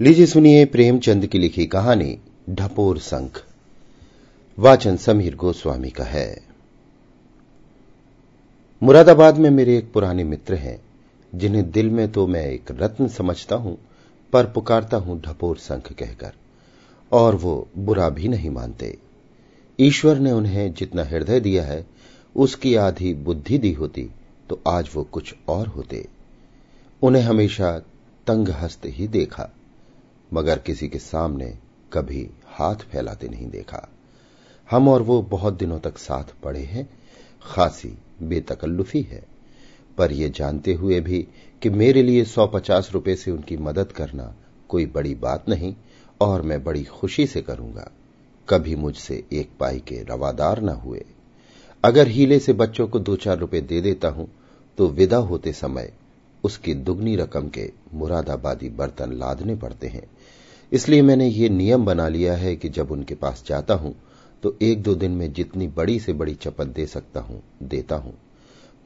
लीजिए सुनिए प्रेमचंद की लिखी कहानी, ढपोर संख। वाचन समीर गोस्वामी का है। मुरादाबाद में मेरे एक पुराने मित्र हैं, जिन्हें दिल में तो मैं एक रत्न समझता हूँ, पर पुकारता हूँ ढपोर संख कहकर, और वो बुरा भी नहीं मानते। ईश्वर ने उन्हें जितना हृदय दिया है, उसकी आधी बुद्धि दी होती तो आज वो कुछ और होते। उन्हें हमेशा तंग हस्त ही देखा। मगर किसी के सामने कभी हाथ फैलाते नहीं देखा। हम और वो बहुत दिनों तक साथ पड़े हैं। खासी बेतकल्लुफी है। पर यह जानते हुए भी कि मेरे लिए सौ पचास रुपए से उनकी मदद करना कोई बड़ी बात नहीं और मैं बड़ी खुशी से करूँगा। कभी मुझसे एक पाई के रवादार न हुए। अगर हीले से बच्चों को दो चार रुपए दे देता हूँ तो विदा होते समय उसकी दुगनी रकम के मुरादाबादी बर्तन लादने पड़ते हैं। इसलिए मैंने ये नियम बना लिया है कि जब उनके पास जाता हूँ तो एक दो दिन में जितनी बड़ी से बड़ी चपत दे सकता हूँ, देता हूँ।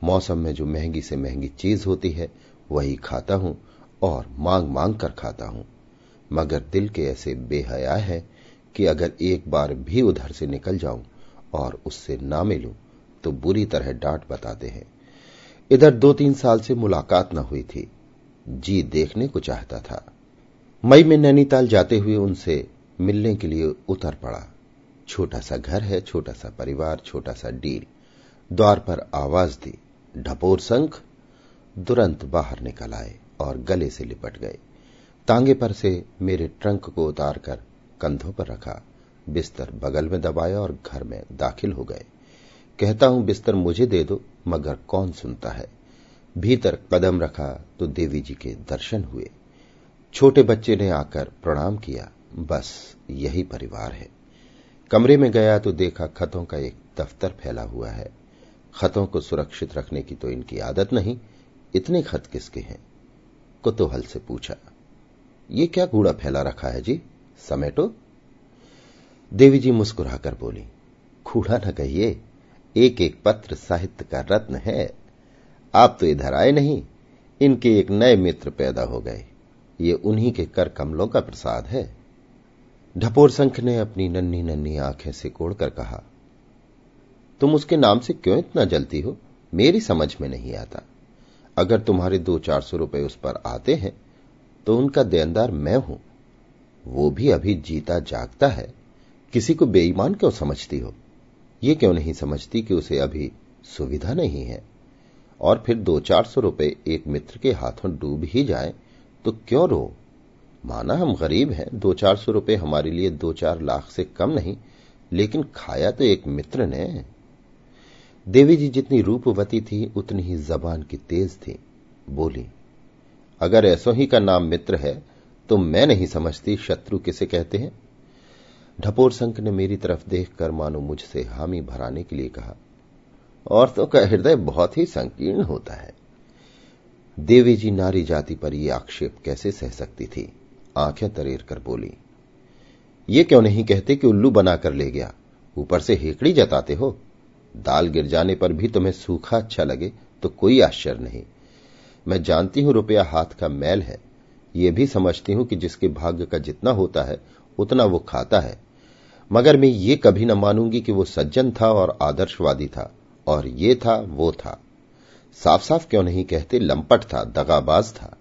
मौसम में जो महँगी से महँगी चीज़ होती है, वही खाता हूँ और मांग मांग कर खाता हूँ। मगर दिल के ऐसे बेहया है कि अगर एक बार भी उधर से निकल जाऊँ और उससे ना मिलूं तो बुरी तरह डांट बताते हैं। इधर दो तीन साल से मुलाकात न हुई थी। जी देखने को चाहता था। मई में नैनीताल जाते हुए उनसे मिलने के लिए उतर पड़ा। छोटा सा घर है, छोटा सा परिवार, छोटा सा डील। द्वार पर आवाज़ दी। ढपोर संख तुरंत बाहर निकल आए और गले से लिपट गए। तांगे पर से मेरे ट्रंक को उतारकर कंधों पर रखा, बिस्तर बगल में दबाया और घर में दाखिल हो गए। कहता हूँ, बिस्तर मुझे दे दो, मगर कौन सुनता है? भीतर कदम रखा तो देवी जी के दर्शन हुए। छोटे बच्चे ने आकर प्रणाम किया, बस यही परिवार है। कमरे में गया तो देखा खतों का एक दफ्तर फैला हुआ है। खतों को सुरक्षित रखने की तो इनकी आदत नहीं, इतने खत किसके हैं? कुतूहल से पूछा, ये क्या कूड़ा फैला रखा है जी? समेटो? देवी जी मुस्कुराकर बोली कूड़ा न कहिए एक एक पत्र साहित्य का रत्न है। आप तो इधर आए नहीं, इनके एक नए मित्र पैदा हो गए। ये उन्हीं के कर कमलों का प्रसाद है। ढपोर संख ने अपनी नन्ही नन्ही आँखें सिकोड़कर कहा, तुम उसके नाम से क्यों इतना जलती हो? मेरी समझ में नहीं आता। अगर तुम्हारे दो चार सौ रुपए उस पर आते हैं तो उनका देनदार मैं हूँ। वो भी अभी जीता जागता है। किसी को बेईमान क्यों समझती हो? ये क्यों नहीं समझती कि उसे अभी सुविधा नहीं है? और फिर दो चार सौ रुपए एक मित्र के हाथों डूब ही जाए तो क्यों रो? माना हम गरीब हैं, दो चार सौ रुपए हमारे लिए दो चार लाख से कम नहीं, लेकिन खाया तो एक मित्र ने। देवी जी जितनी रूपवती थी, उतनी ही जबान की तेज थी। बोली, अगर ऐसो ही का नाम मित्र है तो मैं नहीं समझती शत्रु किसे कहते हैं। ढपोर संख ने मेरी तरफ़ देखकर मानो मुझसे हामी भराने के लिए कहा, औरतों का हृदय बहुत ही संकीर्ण होता है। देवी जी नारी जाति पर यह आक्षेप कैसे सह सकती थी? आँखें तरेर कर बोली, ये क्यों नहीं कहते कि उल्लू बनाकर ले गया? ऊपर से हेकड़ी जताते हो। दाल गिर जाने पर भी तुम्हें सूखा अच्छा लगे तो कोई आश्चर्य नहीं। मैं जानती हूँ रुपया हाथ का मैल है। ये भी समझती हूँ कि जिसके भाग्य का जितना होता है, उतना वो खाता है। मगर मैं ये कभी न मानूँगी कि वो सज्जन था और आदर्शवादी था, और ये था, वो था। साफ़ साफ़ क्यों नहीं कहते, लंपट था, दगाबाज था।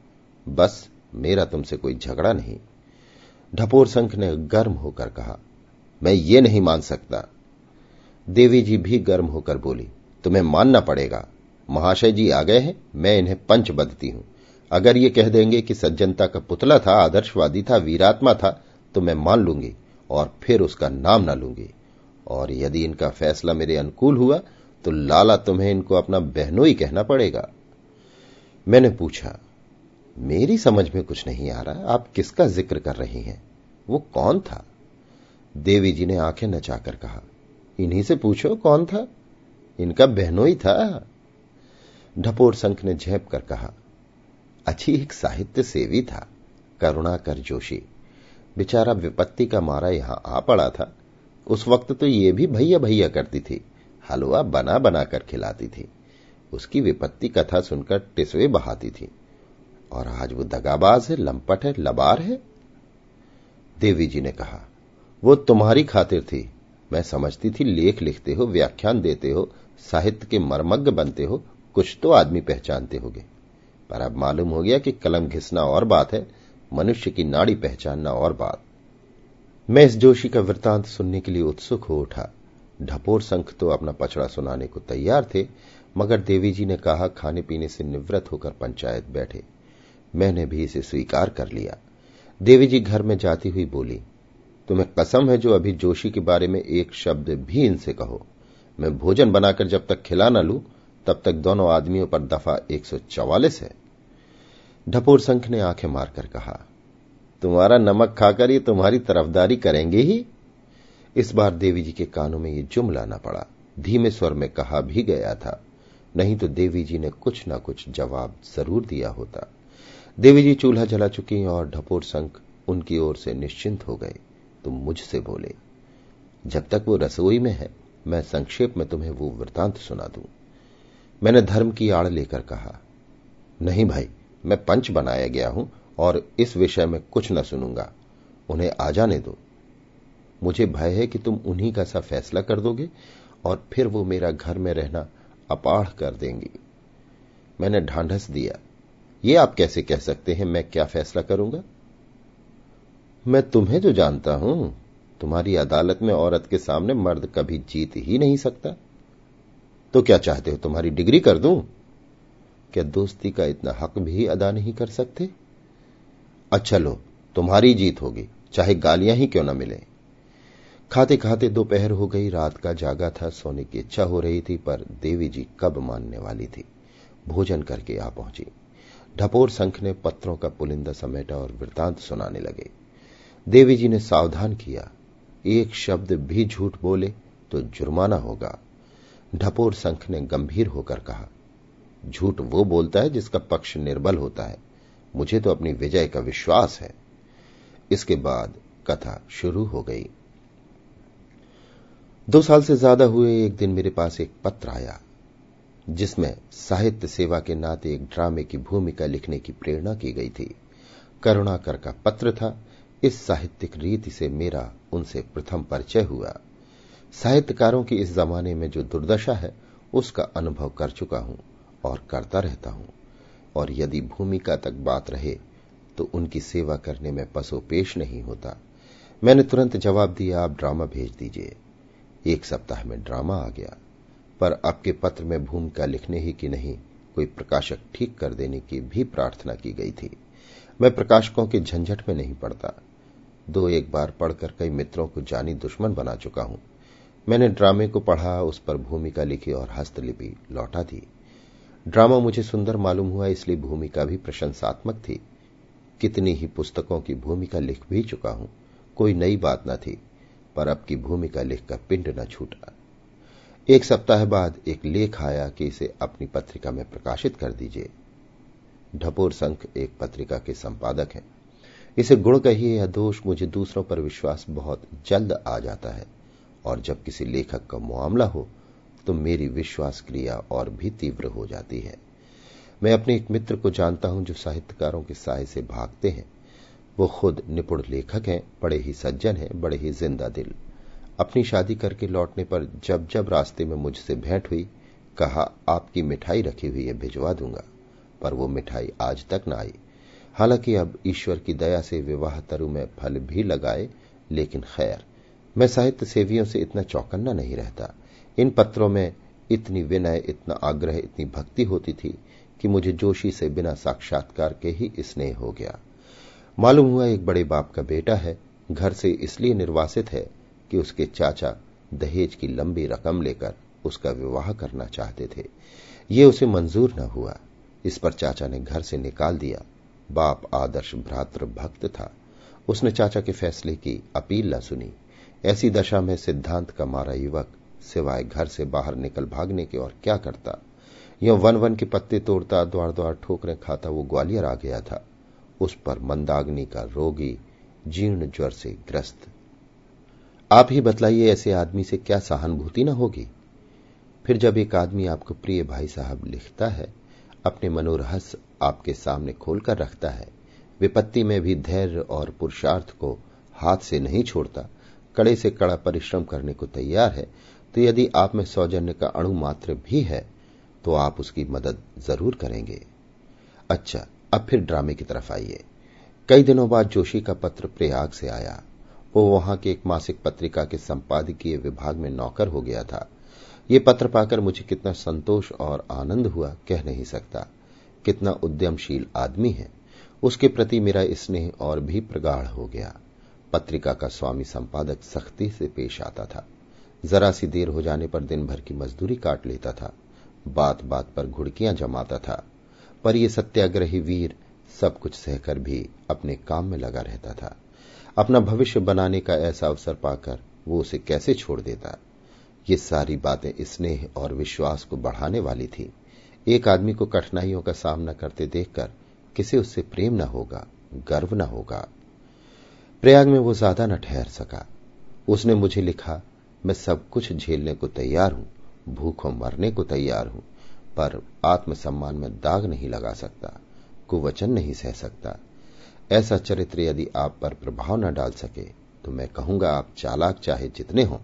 बस, मेरा तुमसे कोई झगड़ा नहीं। ढपोर संख ने गर्म होकर कहा, मैं ये नहीं मान सकता। देवी जी भी गर्म होकर बोली, तुम्हें मानना पड़ेगा। महाशय जी आ गए हैं, मैं इन्हें पंच बदती हूँ। अगर ये कह देंगे कि सज्जनता का पुतला था, आदर्शवादी था, वीरात्मा था तो मैं मान लूँगी। और फिर उसका नाम ना लूँगी। और यदि इनका फैसला मेरे अनुकूल हुआ तो लाला तुम्हें इनको अपना बहनोई कहना पड़ेगा। मैंने पूछा, मेरी समझ में कुछ नहीं आ रहा, आप किसका ज़िक्र कर रही हैं? वो कौन था? देवी जी ने आँखें नचाकर कहा, इन्हीं से पूछो कौन था? इनका बहनोई था। ढपोर संख ने झेप कर कहा, अच्छी एक साहित्य सेवी था, करुणाकर जोशी। बेचारा विपत्ति का मारा यहाँ आ पड़ा था। उस वक्त तो ये भी भैया भैया करती थी हलवा बना बनाकर खिलाती थी। उसकी विपत्ति कथा सुनकर टिसवे बहाती थी। और आज वो दगाबाज है, लंपट है, लबार है? देवी जी ने कहा, वो तुम्हारी खातिर थी। मैं समझती थी, लेख लिखते हो, व्याख्यान देते हो, साहित्य के मर्मज्ञ बनते हो, कुछ तो आदमी पहचानते होगे। पर अब मालूम हो गया कि कलम घिसना और बात है मनुष्य की नाड़ी पहचानना और बात। मैं इस जोशी का वृतांत सुनने के लिए उत्सुक हो उठा। ढपोर संख तो अपना पचड़ा सुनाने को तैयार थे, मगर देवी जी ने कहा खाने पीने से निवृत्त होकर पंचायत बैठे। मैंने भी इसे स्वीकार कर लिया। देवी जी घर में जाती हुई बोली, तुम्हें कसम है जो अभी जोशी के बारे में एक शब्द भी इनसे कहो। मैं भोजन बनाकर जब तक खिला न लू, तब तक दोनों आदमियों पर दफ़ा एक सौ चौवालिस है। ढपोर संख ने आँखें मारकर कहा, तुम्हारा नमक खाकर ये तुम्हारी तरफदारी करेंगे ही? इस बार देवी जी के कानों में ये जुमला न पड़ा। धीमे स्वर में कहा भी गया था, नहीं तो देवी जी ने कुछ न कुछ जवाब ज़रूर दिया होता। देवी जी चूल्हा जला चुकी और ढपोर संख उनकी ओर से निश्चिंत हो गए। तुम मुझसे बोले, जब तक वो रसोई में है, मैं संक्षेप में तुम्हें वो वृतांत सुना दूँ। मैंने धर्म की आड़ लेकर कहा, नहीं भाई मैं पंच बनाया गया हूँ और इस विषय में कुछ न सुनूँगा। उन्हें आ जाने दो। मुझे भय है कि तुम उन्हीं का सा फैसला कर दोगे और फिर वो मेरा घर में रहना अपाढ़ कर देंगी। मैंने ढांढस दिया। ये आप कैसे कह सकते हैं मैं क्या फैसला करूँगा? मैं तुम्हें जो जानता हूँ, तुम्हारी अदालत में औरत के सामने मर्द कभी जीत ही नहीं सकता। तो क्या चाहते हो तुम्हारी डिग्री कर दूँ? क्या दोस्ती का इतना हक भी अदा नहीं कर सकते? अच्छा लो, तुम्हारी जीत होगी, चाहे गालियाँ ही क्यों न मिले। खाते खाते दोपहर हो गई, रात का जागा था, सोने की इच्छा हो रही थी, पर देवी जी कब मानने वाली थी? भोजन करके आ पहुँची। ढपोर संख ने पत्रों का पुलिंदा समेटा और वृतांत सुनाने लगे। देवी जी ने सावधान किया। एक शब्द भी झूठ बोले तो जुर्माना होगा। ढपोर संख ने गंभीर होकर कहा झूठ वो बोलता है जिसका पक्ष निर्बल होता है। मुझे तो अपनी विजय का विश्वास है। इसके बाद कथा शुरू हो गई। दो साल से ज़्यादा हुए, एक दिन मेरे पास एक पत्र आया, जिसमें साहित्य सेवा के नाते एक ड्रामे की भूमिका लिखने की प्रेरणा की गई थी। करुणाकर का पत्र था। इस साहित्यिक रीति से मेरा उनसे प्रथम परिचय हुआ। साहित्यकारों की इस जमाने में जो दुर्दशा है, उसका अनुभव कर चुका हूँ। और करता रहता हूँ। और यदि भूमिका तक बात रहे तो उनकी सेवा करने में पसो पेश नहीं होता। मैंने तुरंत जवाब दिया, आप ड्रामा भेज दीजिए। एक सप्ताह में ड्रामा आ गया। पर आपके पत्र में भूमिका लिखने ही की नहीं, कोई प्रकाशक ठीक कर देने की भी प्रार्थना की गई थी। मैं प्रकाशकों के झंझट में नहीं पड़ता। दो एक बार पढ़कर कई मित्रों को जानी दुश्मन बना चुका हूँ। मैंने ड्रामे को पढ़ा, उस पर भूमिका लिखी और हस्तलिपि लौटा दी ड्रामा मुझे सुंदर मालूम हुआ, इसलिए भूमिका भी प्रशंसात्मक थी। कितनी ही पुस्तकों की भूमिका लिख भी चुका हूँ, कोई नई बात न थी, पर अब की भूमिका लिखकर पिंड न छूटा। एक सप्ताह बाद एक लेख आया कि इसे अपनी पत्रिका में प्रकाशित कर दीजिए। ढपोर संख एक पत्रिका के संपादक हैं। इसे गुण कहिए या दोष, मुझे दूसरों पर विश्वास बहुत जल्द आ जाता है, और जब किसी लेखक का मामला हो तो मेरी विश्वास क्रिया और भी तीव्र हो जाती है। मैं अपने एक मित्र को जानता हूँ जो साहित्यकारों के साय से भागते हैं। वो खुद निपुण लेखक हैं, बड़े ही सज्जन हैं, बड़े ही ज़िंदा दिल। अपनी शादी करके लौटने पर जब जब रास्ते में मुझसे भेंट हुई, कहा, आपकी मिठाई रखी हुई है, भिजवा दूँगा। पर वो मिठाई आज तक न आई। हालाँकि अब ईश्वर की दया से विवाह तरु में फल भी लगाए, लेकिन खैर, मैं साहित्य सेवियों से इतना चौकन्ना नहीं रहता। इन पत्रों में इतनी विनय, इतना आग्रह, इतनी भक्ति होती थी कि मुझे जोशी से बिना साक्षात्कार के ही स्नेह हो गया। मालूम हुआ एक बड़े बाप का बेटा है, घर से इसलिए निर्वासित है कि उसके चाचा दहेज की लंबी रकम लेकर उसका विवाह करना चाहते थे। ये उसे मंजूर न हुआ। इस पर चाचा ने घर से निकाल दिया। बाप आदर्श भ्रातृ भक्त था। उसने चाचा के फैसले की अपील न सुनी। ऐसी दशा में सिद्धांत का मारा युवक सिवाय घर से बाहर निकल भागने के और क्या करता? यो वन वन के पत्ते तोड़ता द्वार द्वार ठोकरे खाता, वो ग्वालियर आ गया था। उस पर मंदाग्नि का रोगी जीर्ण ज्वर से ग्रस्त। आप ही बतलाइए, ऐसे आदमी से क्या सहानुभूति न होगी? फिर जब एक आदमी आपको प्रिय भाई साहब लिखता है, अपने मनोरहस आपके सामने खोलकर रखता है। विपत्ति में भी धैर्य और पुरुषार्थ को हाथ से नहीं छोड़ता। कड़े से कड़ा परिश्रम करने को तैयार है। तो यदि आप में सौजन्य का अणु मात्र भी है तो आप उसकी मदद ज़रूर करेंगे। अच्छा अब फिर ड्रामे की तरफ़ आइए। कई दिनों बाद जोशी का पत्र प्रयाग से आया। वो वहाँ के एक मासिक पत्रिका के संपादकीय विभाग में नौकर हो गया था। ये पत्र पाकर मुझे कितना संतोष और आनंद हुआ, कह नहीं सकता। कितना उद्यमशील आदमी है। उसके प्रति मेरा स्नेह और भी प्रगाढ़ हो गया। पत्रिका का स्वामी संपादक सख्ती से पेश आता था। जरा सी देर हो जाने पर दिन भर की मजदूरी काट लेता था। बात बात पर घुड़कियाँ जमाता था। पर यह सत्याग्रही वीर सब कुछ सहकर भी अपने काम में लगा रहता था। अपना भविष्य बनाने का ऐसा अवसर पाकर वो उसे कैसे छोड़ देता? ये सारी बातें स्नेह और विश्वास को बढ़ाने वाली थी। एक आदमी को कठिनाइयों का सामना करते देखकर किसे उससे प्रेम न होगा, गर्व न होगा। प्रयाग में वो ज़्यादा न ठहर सका। उसने मुझे लिखा मैं सब कुछ झेलने को तैयार हूँ, भूखों मरने को तैयार हूँ, पर आत्मसम्मान में दाग नहीं लगा सकता, कुवचन नहीं सह सकता। ऐसा चरित्र यदि आप पर प्रभाव न डाल सके तो मैं कहूँगा आप चालाक चाहे जितने हों,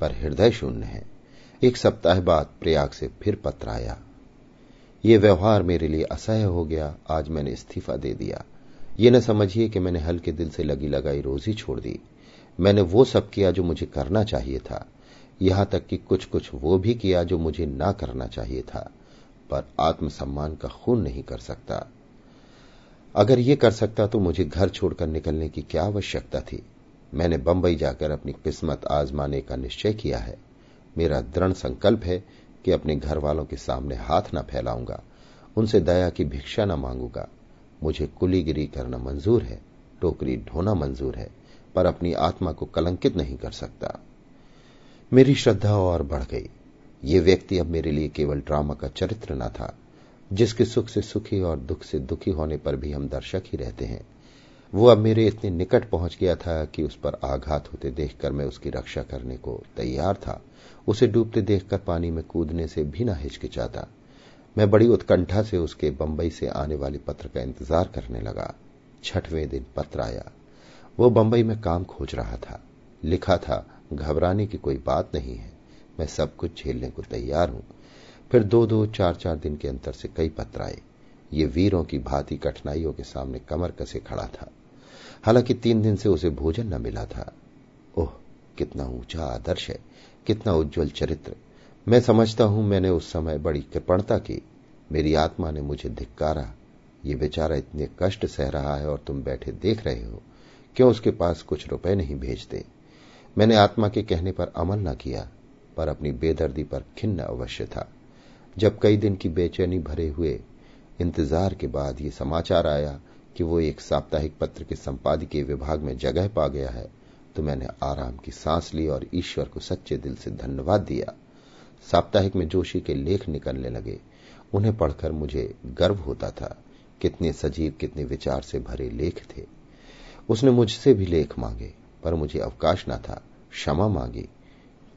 पर हृदय शून्य है। एक सप्ताह बाद प्रयाग से फिर पत्र आया ये व्यवहार मेरे लिए असह्य हो गया, आज मैंने इस्तीफा दे दिया। ये न समझिए कि मैंने हल्के दिल से लगी लगाई रोजी छोड़ दी। मैंने वो सब किया जो मुझे करना चाहिए था। यहाँ तक कि कुछ कुछ वो भी किया जो मुझे ना करना चाहिए था, पर आत्मसम्मान का खून नहीं कर सकता। अगर ये कर सकता तो मुझे घर छोड़कर निकलने की क्या आवश्यकता थी? मैंने बंबई जाकर अपनी किस्मत आजमाने का निश्चय किया है। मेरा दृढ़ संकल्प है कि अपने घर वालों के सामने हाथ न फैलाऊँगा, उनसे दया की भिक्षा न मांगूँगा। मुझे कुलीगिरी करना मंजूर है, टोकरी ढोना मंजूर है। पर अपनी आत्मा को कलंकित नहीं कर सकता। मेरी श्रद्धा और बढ़ गई। ये व्यक्ति अब मेरे लिए केवल ड्रामा का चरित्र न था, जिसके सुख से सुखी और दुख से दुखी होने पर भी हम दर्शक ही रहते हैं। वो अब मेरे इतने निकट पहुँच गया था कि उस पर आघात होते देखकर मैं उसकी रक्षा करने को तैयार था। उसे डूबते देखकर पानी में कूदने से भी ना हिचकिचाता। मैं बड़ी उत्कंठा से उसके बंबई से आने वाले पत्र का इंतज़ार करने लगा। छठवें दिन पत्र आया। वो बंबई में काम खोज रहा था। लिखा था, घबराने की कोई बात नहीं है। मैं सब कुछ झेलने को तैयार हूँ। फिर दो दो, चार चार दिन के अंतर से कई पत्र आए। ये वीरों की भांति कठिनाइयों के सामने कमर कसे खड़ा था। हालाँकि तीन दिन से उसे भोजन न मिला था। ओह, कितना ऊँचा आदर्श है, कितना उज्जवल चरित्र। मैं समझता हूँ मैंने उस समय बड़ी कृपणता की। मेरी आत्मा ने मुझे धिक्कारा। ये बेचारा इतने कष्ट सह रहा है और तुम बैठे देख रहे हो। क्यों उसके पास कुछ रुपए नहीं भेजते? मैंने आत्मा के कहने पर अमल न किया, पर अपनी बेदर्दी पर खिन्न अवश्य था। जब कई दिन की बेचैनी भरे हुए इंतज़ार के बाद ये समाचार आया कि वो एक साप्ताहिक पत्र के संपादकीय विभाग में जगह पा गया है तो मैंने आराम की सांस ली और ईश्वर को सच्चे दिल से धन्यवाद दिया। साप्ताहिक में जोशी के लेख निकलने लगे। उन्हें पढ़कर मुझे गर्व होता था, कितने सजीव, कितने विचार से भरे लेख थे। उसने मुझसे भी लेख मांगे, पर मुझे अवकाश न था, क्षमा मांगी।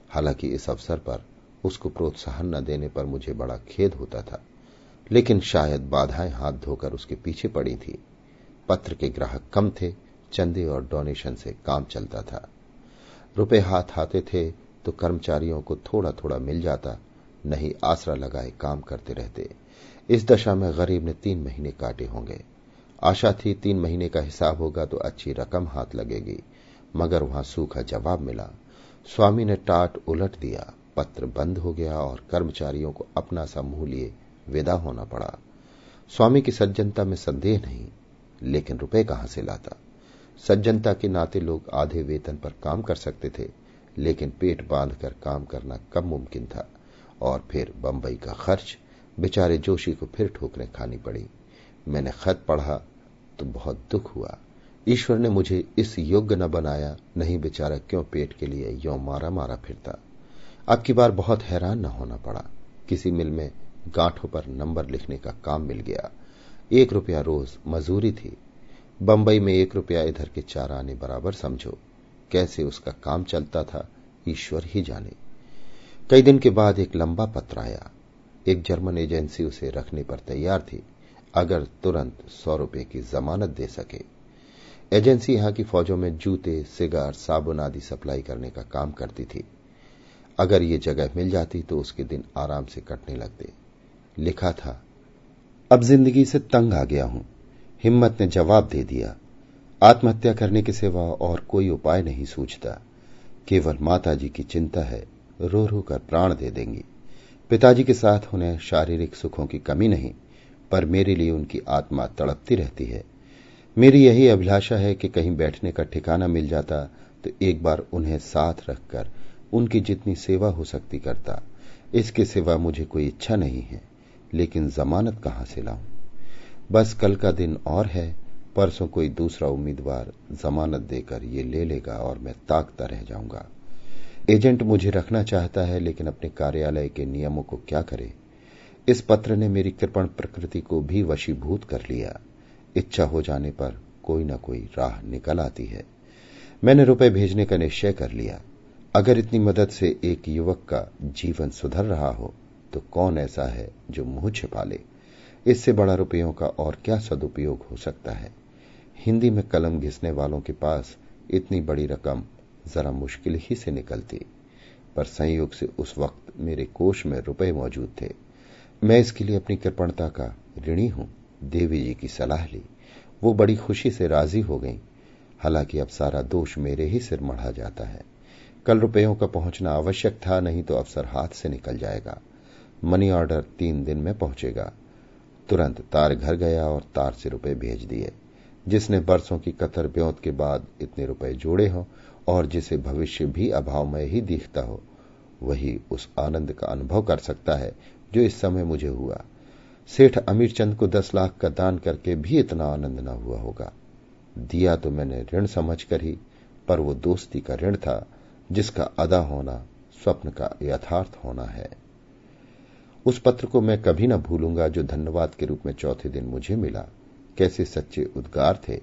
हालाँकि इस अवसर पर उसको प्रोत्साहन न देने पर मुझे बड़ा खेद होता था, लेकिन शायद बाधाएँ हाथ धोकर उसके पीछे पड़ी थी। पत्र के ग्राहक कम थे, चंदे और डोनेशन से काम चलता था। रुपए हाथ आते थे तो कर्मचारियों को थोड़ा थोड़ा मिल जाता, नहीं आसरा लगाए काम करते रहते। इस दशा में गरीब ने तीन महीने काटे होंगे। आशा थी तीन महीने का हिसाब होगा तो अच्छी रकम हाथ लगेगी। मगर वहाँ सूखा जवाब मिला। स्वामी ने टाट उलट दिया। पत्र बंद हो गया और कर्मचारियों को अपना सा मुँह लिए विदा होना पड़ा। स्वामी की सज्जनता में संदेह नहीं, लेकिन रुपए कहाँ से लाता? सज्जनता के नाते लोग आधे वेतन पर काम कर सकते थे, लेकिन पेट बाँध कर काम करना कम मुमकिन था। और फिर बंबई का खर्च, बेचारे जोशी को फिर ठोकरें खानी पड़ी। मैंने खत पढ़ा तो बहुत दुख हुआ। ईश्वर ने मुझे इस योग्य न बनाया, नहीं बेचारा क्यों पेट के लिए यो मारा मारा फिरता। अब की बार बहुत हैरान न होना पड़ा। किसी मिल में गांठों पर नंबर लिखने का काम मिल गया। एक रुपया रोज मजूरी थी। बंबई में एक रुपया इधर के चार आने बराबर समझो। कैसे उसका काम चलता था, ईश्वर ही जाने। कई दिन के बाद एक लंबा पत्र आया। एक जर्मन एजेंसी उसे रखने पर तैयार थी। अगर तुरंत सौ रुपए की जमानत दे सके। एजेंसी यहाँ की फौजों में जूते, सिगार, साबुन आदि सप्लाई करने का काम करती थी। अगर ये जगह मिल जाती तो उसके दिन आराम से कटने लगते। लिखा था, अब ज़िंदगी से तंग आ गया हूँ। हिम्मत ने जवाब दे दिया। आत्महत्या करने के सिवा और कोई उपाय नहीं सूझता। केवल माता जी की चिंता है रो रो कर प्राण दे देंगी। पिताजी के साथ उन्हें शारीरिक सुखों की कमी नहीं। पर मेरे लिए उनकी आत्मा तड़पती रहती है। मेरी यही अभिलाषा है कि कहीं बैठने का ठिकाना मिल जाता तो एक बार उन्हें साथ रखकर उनकी जितनी सेवा हो सकती करता। इसके सिवा मुझे कोई इच्छा नहीं है, लेकिन जमानत कहाँ से लाऊं? बस कल का दिन और है, परसों कोई दूसरा उम्मीदवार जमानत देकर ये ले लेगा और मैं ताकता रह जाऊँगा। एजेंट मुझे रखना चाहता है, लेकिन अपने कार्यालय के नियमों को क्या करे? इस पत्र ने मेरी कृपण प्रकृति को भी वशीभूत कर लिया। इच्छा हो जाने पर कोई न कोई राह निकल आती है। मैंने रुपए भेजने का निश्चय कर लिया। अगर इतनी मदद से एक युवक का जीवन सुधर रहा हो तो कौन ऐसा है जो मुँह छिपा ले? इससे बड़ा रुपयों का और क्या सदुपयोग हो सकता है? हिंदी में कलम घिसने वालों के पास इतनी बड़ी रकम जरा मुश्किल ही से निकलती। पर संयोग से उस वक्त मेरे कोष में रुपए मौजूद थे। मैं इसके लिए अपनी कृपणता का ऋणी हूँ। देवी जी की सलाह ली। वो बड़ी खुशी से राज़ी हो गई। हालाँकि अब सारा दोष मेरे ही सिर मढ़ा जाता है। कल रुपयों का पहुँचना आवश्यक था, नहीं तो अफसर हाथ से निकल जाएगा। मनी ऑर्डर तीन दिन में पहुंचेगा। तुरंत तार घर गया और तार से रुपए भेज दिए। जिसने बरसों की कतर ब्योत के बाद इतने रुपए जोड़े हों और जिसे भविष्य भी अभावमय ही दिखता हो, वही उस आनंद का अनुभव कर सकता है जो इस समय मुझे हुआ। सेठ अमीर चंद को दस लाख का दान करके भी इतना आनंद न हुआ होगा। दिया तो मैंने ऋण समझ कर ही, पर वो दोस्ती का ऋण था, जिसका अदा होना स्वप्न का यथार्थ होना है। उस पत्र को मैं कभी न भूलूँगा जो धन्यवाद के रूप में चौथे दिन मुझे मिला। कैसे सच्चे उद्गार थे।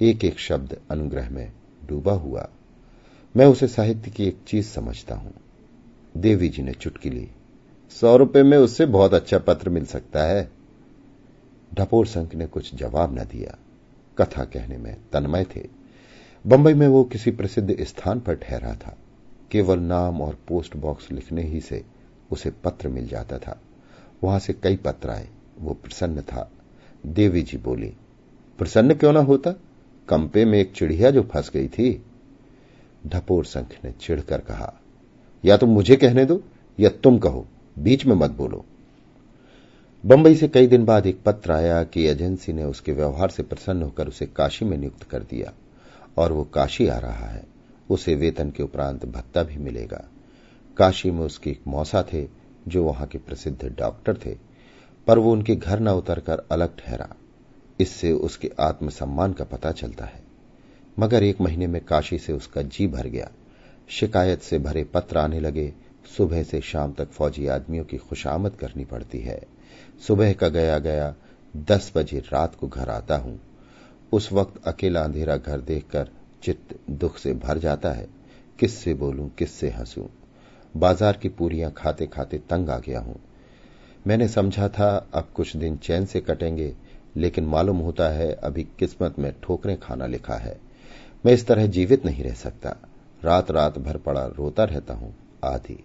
एक एक शब्द अनुग्रह में डूबा हुआ। मैं उसे साहित्य की एक चीज़ समझता हूँ। देवी जी ने चुटकी ली। सौ रुपए में उससे बहुत अच्छा पत्र मिल सकता है। ढपोर संख ने कुछ जवाब न दिया। कथा कहने में तन्मय थे। बंबई में वो किसी प्रसिद्ध स्थान पर ठहरा था। केवल नाम और पोस्ट बॉक्स लिखने ही से उसे पत्र मिल जाता था। वहाँ से कई पत्र आए वो प्रसन्न था। देवी जी बोली, प्रसन्न क्यों ना होता? कंपे में एक चिड़िया जो फंस गई थी। ढपोर संख ने चिढ़कर कहा, या तुम मुझे कहने दो, या तुम कहो। बीच में मत बोलो। बंबई से कई दिन बाद एक पत्र आया कि एजेंसी ने उसके व्यवहार से प्रसन्न होकर उसे काशी में नियुक्त कर दिया, और वो काशी आ रहा है। उसे वेतन के उपरांत भत्ता भी मिलेगा। काशी में उसके एक मौसा थे, जो वहाँ के प्रसिद्ध डॉक्टर थे, पर वो उनके घर न उतरकर अलग ठहरा। इससे उसके आत्मसम्मान का पता चलता है। मगर एक महीने में काशी से उसका जी भर गया। शिकायत से भरे पत्र आने लगे सुबह से शाम तक फौजी आदमियों की खुशामद करनी पड़ती है। सुबह का गया गया दस बजे रात को घर आता हूँ। उस वक्त अकेला अंधेरा घर देखकर चित्त दुख से भर जाता है। किससे बोलूँ, किससे हंसूं? बाज़ार की पूरियाँ खाते खाते तंग आ गया हूँ। मैंने समझा था अब कुछ दिन चैन से कटेंगे, लेकिन मालूम होता है अभी किस्मत में ठोकरें खाना लिखा है। मैं इस तरह जीवित नहीं रह सकता। रात रात भर पड़ा रोता रहता हूँ, आधी।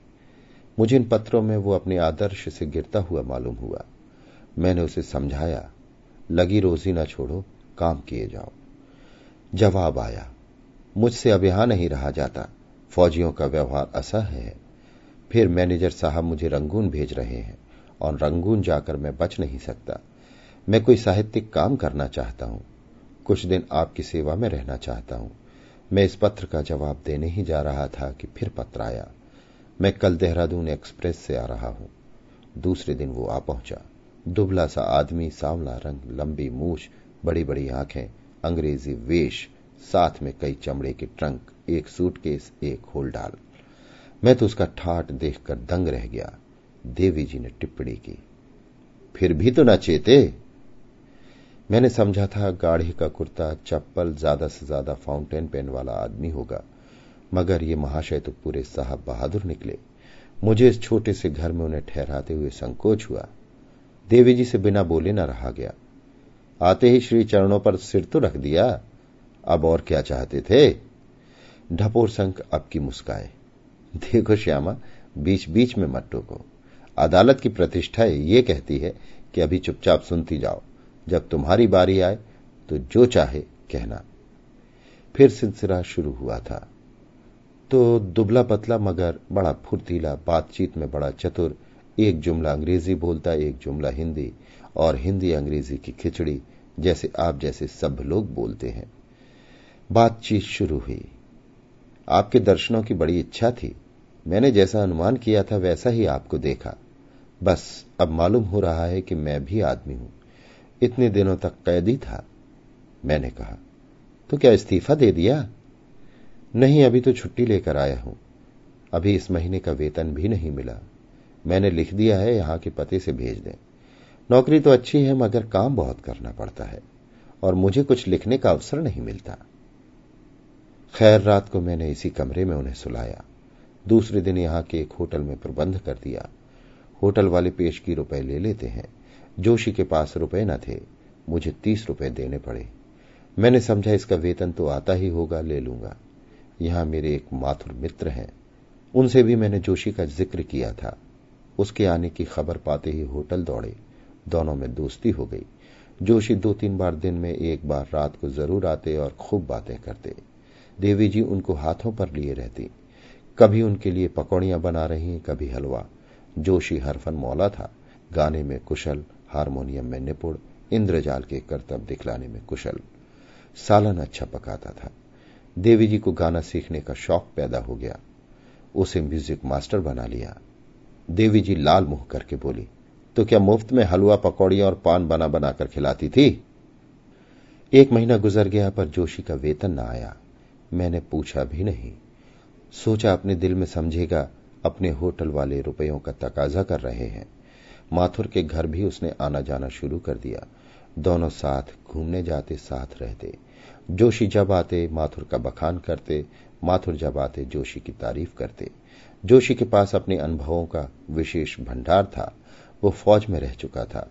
मुझे इन पत्रों में वो अपने आदर्श से गिरता हुआ मालूम हुआ। मैंने उसे समझाया, लगी रोजी न छोड़ो, काम किए जाओ। जवाब आया, मुझसे अब यहाँ नहीं रहा जाता, फौजियों का व्यवहार असह है। फिर मैनेजर साहब मुझे रंगून भेज रहे हैं, और रंगून जाकर मैं बच नहीं सकता। मैं कोई साहित्यिक काम करना चाहता हूँ, कुछ दिन आपकी सेवा में रहना चाहता हूँ। मैं इस पत्र का जवाब देने ही जा रहा था कि फिर पत्र आया। मैं कल देहरादून एक्सप्रेस से आ रहा हूँ। दूसरे दिन वो आ पहुँचा। दुबला सा आदमी, सांवला रंग, लंबी मूछ बड़ी बड़ी आँखें, अंग्रेज़ी वेश, साथ में कई चमड़े के ट्रंक, एक सूटकेस, एक होल डाल मैं तो उसका ठाट देखकर दंग रह गया। देवी जी ने टिप्पणी की। फिर भी तो न चेते? मैंने समझा था गाढ़ी का कुर्ता, चप्पल, ज़्यादा से ज़्यादा फाउंटेन पेन वाला आदमी होगा। मगर ये महाशय तो पूरे साहब बहादुर निकले। मुझे इस छोटे से घर में उन्हें ठहराते हुए संकोच हुआ। देवी जी से बिना बोले न रहा गया। आते ही श्री चरणों पर सिर तो रख दिया। अब और क्या चाहते थे? ढपोर संख अब की मुस्काए। देखो श्यामा बीच बीच में मत टोको। अदालत की प्रतिष्ठा ये कहती है कि अभी चुपचाप सुनती जाओ। जब तुम्हारी बारी आए तो जो चाहे कहना। फिर सिलसिला शुरू हुआ था। तो दुबला पतला मगर बड़ा फुर्तीला बातचीत में बड़ा चतुर, एक जुमला अंग्रेज़ी बोलता, एक जुमला हिंदी, और हिंदी अंग्रेज़ी की खिचड़ी जैसे आप जैसे सब लोग बोलते हैं। बातचीत शुरू हुई। आपके दर्शनों की बड़ी इच्छा थी। मैंने जैसा अनुमान किया था वैसा ही आपको देखा। बस अब मालूम हो रहा है कि मैं भी आदमी हूँ। इतने दिनों तक कैदी था, मैंने कहा। तो क्या इस्तीफा दे दिया? नहीं, अभी तो छुट्टी लेकर आया हूँ। अभी इस महीने का वेतन भी नहीं मिला। मैंने लिख दिया है, यहाँ के पते से भेज दें। नौकरी तो अच्छी है, मगर काम बहुत करना पड़ता है, और मुझे कुछ लिखने का अवसर नहीं मिलता। खैर, रात को मैंने इसी कमरे में उन्हें सुलाया। दूसरे दिन यहाँ के एक होटल में प्रबंध कर दिया। होटल वाले पेश की रुपए ले लेते हैं। जोशी के पास रुपए न थे, मुझे तीस रुपए देने पड़े। मैंने समझा, इसका वेतन तो आता ही होगा, ले लूँगा। यहाँ मेरे एक माथुर मित्र हैं। उनसे भी मैंने जोशी का ज़िक्र किया था। उसके आने की खबर पाते ही होटल दौड़े। दोनों में दोस्ती हो गई। जोशी दो तीन बार दिन में एक बार रात को ज़रूर आते और खूब बातें करते। देवी जी उनको हाथों पर लिए रहती। कभी उनके लिए पकौड़ियाँ बना रही, कभी हलवा। जोशी हरफन मौला था। गाने में कुशल, हारमोनियम में निपुण, इंद्रजाल के कर्तव्य दिखलाने में कुशल। सालन अच्छा पकाता था। देवी जी को गाना सीखने का शौक पैदा हो गया। उसे म्यूज़िक मास्टर बना लिया। देवी जी लाल मुँह करके बोली तो क्या मुफ़्त में हलवा पकौड़ी और पान बना बनाकर खिलाती थी? एक महीना गुजर गया, पर जोशी का वेतन न आया। मैंने पूछा भी नहीं। सोचा अपने दिल में समझेगा, अपने होटल वाले रुपयों का तकाजा कर रहे हैं। माथुर के घर भी उसने आना जाना शुरू कर दिया। दोनों साथ घूमने जाते, साथ रहते। जोशी जब आते, माथुर का बखान करते, माथुर जब आते, जोशी की तारीफ़ करते। जोशी के पास अपने अनुभवों का विशेष भंडार था, वो फौज में रह चुका था।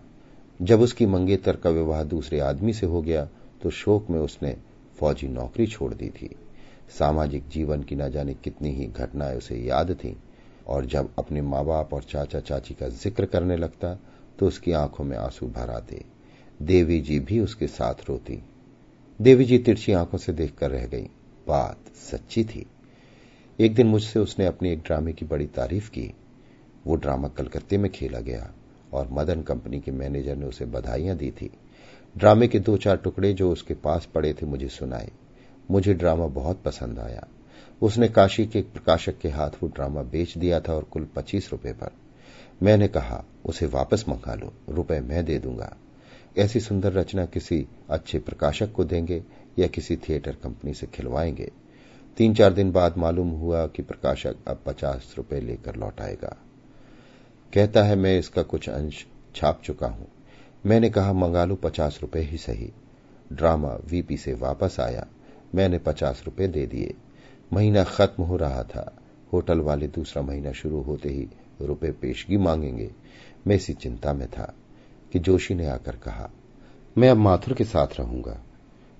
जब उसकी मंगेतर का विवाह दूसरे आदमी से हो गया तो शोक में उसने फौजी नौकरी छोड़ दी थी। सामाजिक जीवन की न जाने कितनी ही घटनाएँ उसे याद थीं, और जब अपने माँ बाप और चाचा चाची का ज़िक्र करने लगता तो उसकी आँखों में आँसू भर आते। देवी जी भी उसके साथ रोती। देवी जी तिरछी आँखों से देखकर रह गई। बात सच्ची थी। एक दिन मुझसे उसने अपने एक ड्रामे की बड़ी तारीफ़ की। वो ड्रामा कलकत्ते में खेला गया और मदन कंपनी के मैनेजर ने उसे बधाइयाँ दी थी। ड्रामे के दो चार टुकड़े जो उसके पास पड़े थे मुझे सुनाए। मुझे ड्रामा बहुत पसंद आया। उसने काशी के प्रकाशक के हाथ वो ड्रामा बेच दिया था और कुल पच्चीस रुपए पर। मैंने कहा, उसे वापस मंगा लो। रुपए मैं दे दूँगा। ऐसी सुंदर रचना किसी अच्छे प्रकाशक को देंगे या किसी थिएटर कंपनी से खिलवाएँगे। तीन चार दिन बाद मालूम हुआ कि प्रकाशक अब पचास रुपए लेकर लौट आएगा। कहता है, मैं इसका कुछ अंश छाप चुका हूँ। मैंने कहा, मंगा लो पचास रुपए ही सही। ड्रामा वीपी से वापस आया। मैंने पचास रुपए दे दिए। महीना खत्म हो रहा था। होटल वाले दूसरा महीना शुरू होते ही रुपए पेशगी मांगेंगे। मैं इसी चिंता में था। कि जोशी ने आकर कहा, मैं अब माथुर के साथ रहूँगा।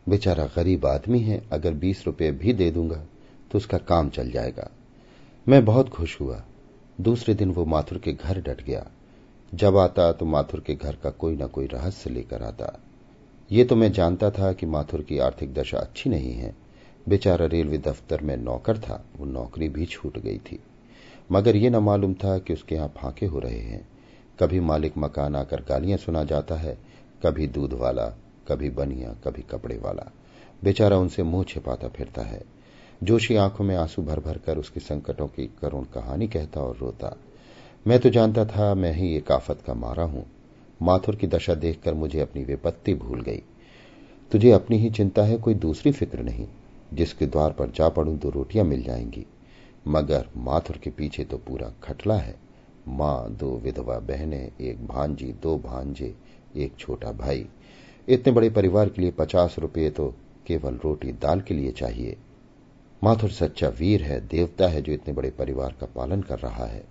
बेचारा गरीब आदमी है, अगर बीस रुपए भी दे दूँगा तो उसका काम चल जाएगा। मैं बहुत खुश हुआ। दूसरे दिन वो माथुर के घर डट गया। जब आता तो माथुर के घर का कोई ना कोई रहस्य लेकर आता। ये तो मैं जानता था कि माथुर की आर्थिक दशा अच्छी नहीं है। बेचारा रेलवे दफ्तर में नौकर था, वो नौकरी भी छूट गई थी। मगर ये न मालूम था कि उसके यहाँ फांके हो रहे हैं। कभी मालिक मकान आकर गालियाँ सुना जाता है। कभी दूध वाला, कभी बनिया, कभी कपड़े वाला। बेचारा उनसे मुँह छिपाता फिरता है। जोशी आँखों में आँसू भर भर कर उसके संकटों की करुण कहानी कहता और रोता। मैं तो जानता था मैं ही एक आफत का मारा हूँ। माथुर की दशा देखकर मुझे अपनी विपत्ति भूल गई। तुझे अपनी ही चिंता है, कोई दूसरी फ़िक्र नहीं, जिसके द्वार पर जा पड़ू दो रोटियाँ मिल जाएँगी। मगर माथुर के पीछे तो पूरा खटला है। माँ, दो विधवा बहनें, एक भांजी, दो भांजे, एक छोटा भाई। इतने बड़े परिवार के लिए पचास रुपये तो केवल रोटी दाल के लिए चाहिए। माथुर सच्चा वीर है, देवता है जो इतने बड़े परिवार का पालन कर रहा है।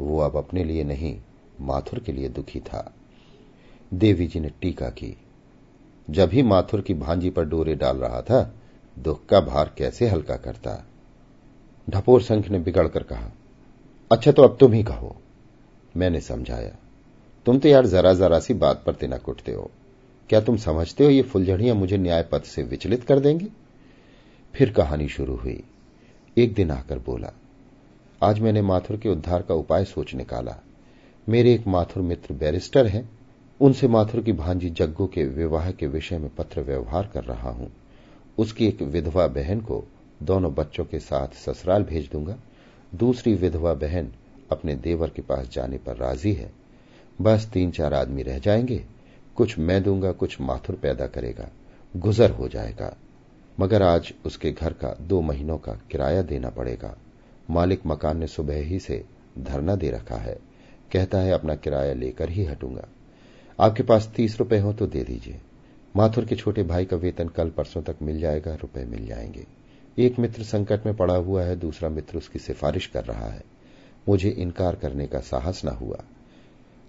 वो अब अपने लिए नहीं, माथुर के लिए दुखी था। देवी जी ने टीका की। जब ही माथुर की भांजी पर डोरे डाल रहा था, दुख का भार कैसे हल्का करता? ढपोर संख ने बिगड़कर कहा अच्छा तो अब तुम ही कहो। मैंने समझाया। तुम तो यार जरा जरा सी बात पर तिना कुटते हो। क्या तुम समझते हो ये फुलझड़ियाँ मुझे न्याय पथ से विचलित कर देंगी? फिर कहानी शुरू हुई। एक दिन आकर बोला, आज मैंने माथुर के उद्धार का उपाय सोच निकाला। मेरे एक माथुर मित्र बैरिस्टर हैं। उनसे माथुर की भांजी जग्गू के विवाह के विषय में पत्र व्यवहार कर रहा हूँ। उसकी एक विधवा बहन को दोनों बच्चों के साथ ससुराल भेज दूँगा। दूसरी विधवा बहन अपने देवर के पास जाने पर राज़ी है। बस तीन चार आदमी रह जाएँगे। कुछ मैं दूँगा, कुछ माथुर पैदा करेगा। गुजर हो जाएगा। मगर आज उसके घर का दो महीनों का किराया देना पड़ेगा। मालिक मकान ने सुबह ही से धरना दे रखा है। कहता है, अपना किराया लेकर ही हटूँगा। आपके पास तीस रुपए हो तो दे दीजिए। माथुर के छोटे भाई का वेतन कल परसों तक मिल जाएगा, रुपए मिल जाएँगे। एक मित्र संकट में पड़ा हुआ है, दूसरा मित्र उसकी सिफारिश कर रहा है। मुझे इनकार करने का साहस न हुआ।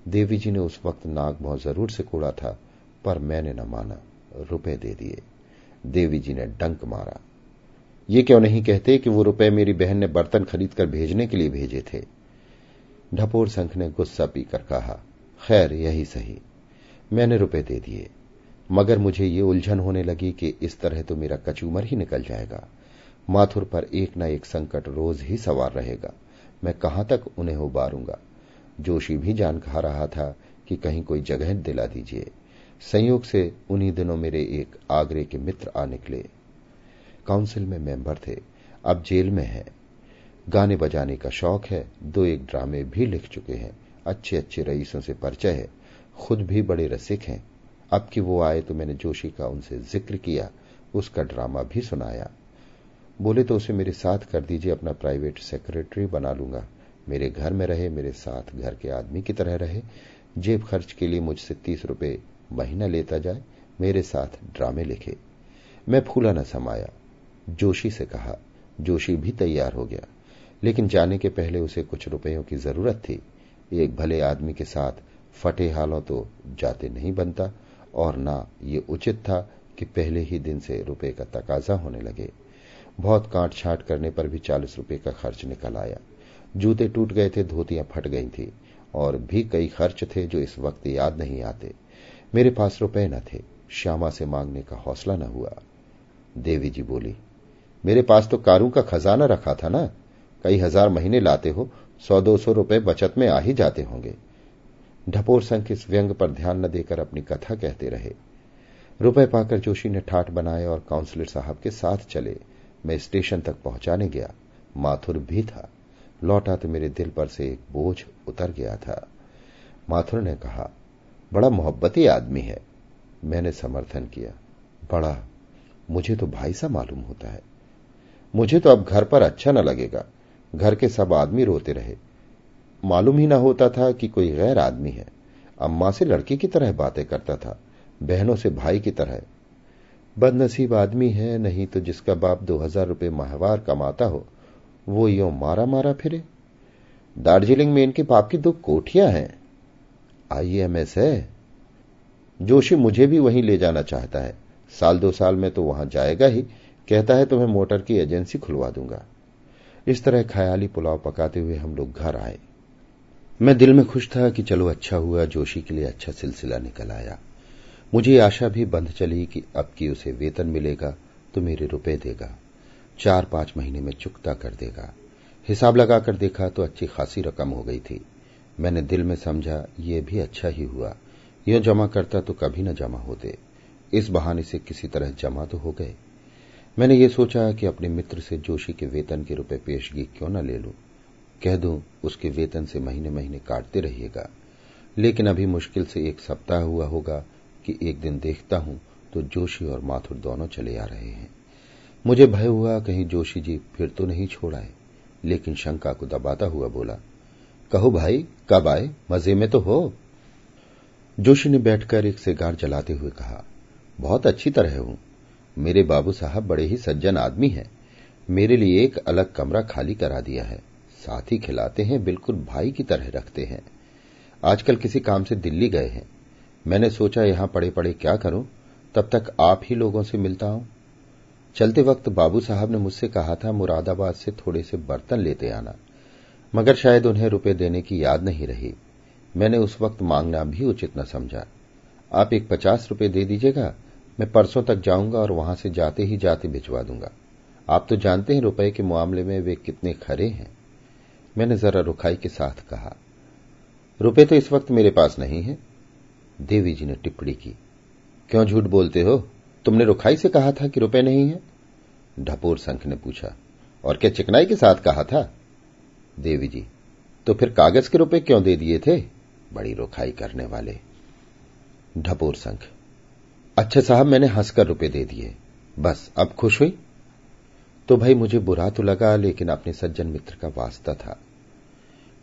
देवी जी ने उस वक्त नाक बहुत ज़रूर से कोड़ा था, पर मैंने न माना। रुपए दे दिए। देवी जी ने डंक मारा। ये क्यों नहीं कहते कि वो रुपए मेरी बहन ने बर्तन खरीद कर भेजने के लिए भेजे थे? ढपोर संख ने गुस्सा पीकर कहा, खैर, यही सही। मैंने रुपए दे दिए। मगर मुझे ये उलझन होने लगी कि इस तरह तो मेरा कचूमर ही निकल जाएगा। माथुर पर एक न एक संकट रोज ही सवार रहेगा। मैं कहाँ तक उन्हें उबारूँगा? जोशी भी जान खा रहा था कि कहीं कोई जगह दिला दीजिए। संयोग से उन्हीं दिनों मेरे एक आगरे के मित्र आ निकले। काउंसिल में मेंबर थे। अब जेल में है। गाने बजाने का शौक है। दो एक ड्रामे भी लिख चुके हैं। अच्छे अच्छे रईसों से परिचय है। खुद भी बड़े रसिक हैं। अब कि वो आए तो मैंने जोशी का उनसे ज़िक्र किया, उसका ड्रामा भी सुनाया। बोले तो उसे मेरे साथ कर दीजिए, अपना प्राइवेट सेक्रेटरी बना लूँगा। मेरे घर में रहे, मेरे साथ घर के आदमी की तरह रहे। जेब खर्च के लिए मुझसे तीस रुपए महीना लेता जाए, मेरे साथ ड्रामे लिखे। मैं फूला न समाया। जोशी से कहा, जोशी भी तैयार हो गया। लेकिन जाने के पहले उसे कुछ रुपयों की ज़रूरत थी। एक भले आदमी के साथ फटे हालों तो जाते नहीं बनता, और ना ये उचित था कि पहले ही दिन से रुपए का तकाजा होने लगे। बहुत काट छाट करने पर भी चालीस रुपए का खर्च निकल आया। जूते टूट गए थे, धोतियाँ फट गई थी, और भी कई खर्च थे जो इस वक्त याद नहीं आते। मेरे पास रुपए न थे। श्यामा से मांगने का हौसला न हुआ। देवी जी बोली, मेरे पास तो कारू का खजाना रखा था ना? कई हज़ार महीने लाते हो, सौ दो सौ रुपए बचत में आ ही जाते होंगे। ढपोर संख इस व्यंग पर ध्यान न देकर अपनी कथा कहते रहे। रुपए पाकर जोशी ने ठाठ बनाए और काउंसलर साहब के साथ चले। मैं स्टेशन तक पहुँचाने गया। माथुर भी था। लौटा तो मेरे दिल पर से एक बोझ उतर गया था। माथुर ने कहा, बड़ा मोहब्बती आदमी है। मैंने समर्थन किया, बड़ा, मुझे तो भाई सा मालूम होता है। मुझे तो अब घर पर अच्छा न लगेगा। घर के सब आदमी रोते रहे। मालूम ही ना होता था कि कोई गैर आदमी है। अम्मा से लड़की की तरह बातें करता था। बहनों से भाई की तरह। बदनसीब आदमी है, नहीं तो जिसका बाप दो हज़ार रुपये माहवार कमाता हो, वो यो मारा मारा फिरे। दार्जिलिंग में इनके बाप की दो कोठियाँ हैं। आईएमएस है। जोशी मुझे भी वहीं ले जाना चाहता है। साल दो साल में तो वहाँ जाएगा ही। कहता है, तुम्हें मोटर की एजेंसी खुलवा दूँगा। इस तरह ख्याली पुलाव पकाते हुए हम लोग घर आए। मैं दिल में खुश था कि चलो अच्छा हुआ, जोशी के लिए अच्छा सिलसिला निकल आया। मुझे आशा भी बंध चली कि अब की उसे वेतन मिलेगा तो मेरे रुपए देगा। चार पाँच महीने में चुकता कर देगा। हिसाब लगाकर देखा तो अच्छी खासी रकम हो गई थी। मैंने दिल में समझा, ये भी अच्छा ही हुआ। यह जमा करता तो कभी न जमा होते। इस बहाने से किसी तरह जमा तो हो गए। मैंने ये सोचा कि अपने मित्र से जोशी के वेतन के रुपए पेशगी क्यों न ले लूँ। कह दूँ, उसके वेतन से महीने महीने काटते रहिएगा। लेकिन अभी मुश्किल से एक सप्ताह हुआ होगा कि एक दिन देखता हूँ तो जोशी और माथुर दोनों चले आ रहे हैं। मुझे भय हुआ कहीं जोशी जी फिर तो नहीं छोड़ाए लेकिन शंका को दबाता हुआ बोला, कहो भाई, कब आए? मज़े में तो हो। जोशी ने बैठकर एक सिगार जलाते हुए कहा, बहुत अच्छी तरह हूँ। मेरे बाबू साहब बड़े ही सज्जन आदमी हैं। मेरे लिए एक अलग कमरा खाली करा दिया है। साथ ही खिलाते हैं, बिल्कुल भाई की तरह रखते हैं। आजकल किसी काम से दिल्ली गए हैं। मैंने सोचा, यहाँ पड़े पड़े क्या करूँ? तब तक आप ही लोगों से मिलता हूँ। चलते वक्त बाबू साहब ने मुझसे कहा था, मुरादाबाद से थोड़े से बर्तन लेते आना। मगर शायद उन्हें रुपए देने की याद नहीं रही। मैंने उस वक्त मांगना भी उचित न समझा। आप एक पचास रुपए दे दीजिएगा, मैं परसों तक जाऊँगा और वहाँ से जाते ही जाते भिजवा दूँगा। आप तो जानते हैं रुपए के मामले में वे कितने खरे हैं। मैंने जरा रुखाई के साथ कहा, रुपए तो इस वक्त मेरे पास नहीं है। देवी जी ने टिप्पणी की। क्यों झूठ बोलते हो? तुमने रुखाई से कहा था कि रुपए नहीं है? ढपोर संख ने पूछा। और क्या चिकनाई के साथ कहा था? देवी जी तो फिर कागज़ के रुपए क्यों दे दिए थे? बड़ी रुखाई करने वाले। ढपोर संख अच्छा साहब, मैंने हंसकर रुपए दे दिए। बस, अब खुश हुई? तो भाई, मुझे बुरा तो लगा, लेकिन अपने सज्जन मित्र का वास्ता था।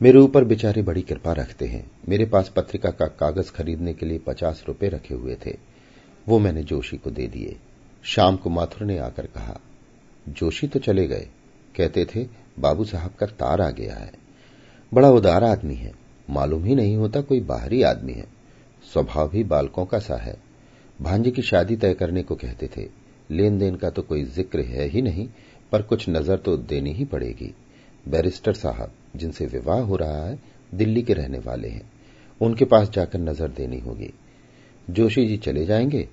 मेरे ऊपर बेचारे बड़ी कृपा रखते हैं। मेरे पास पत्रिका का कागज़ खरीदने के लिए पचास रुपए रखे हुए थे। वो मैंने जोशी को दे दिए। शाम को माथुर ने आकर कहा, जोशी तो चले गए। कहते थे, बाबू साहब का तार आ गया है। बड़ा उदार आदमी है। मालूम ही नहीं होता कोई बाहरी आदमी है। स्वभाव भी बालकों का सा है। भांजे की शादी तय करने को कहते थे लेन देन का तो कोई ज़िक्र है ही नहीं, पर कुछ नज़र तो देनी ही पड़ेगी। बैरिस्टर साहब जिनसे विवाह हो रहा है, दिल्ली के रहने वाले हैं। उनके पास जाकर नज़र देनी होगी। जोशी जी चले जाएँगे?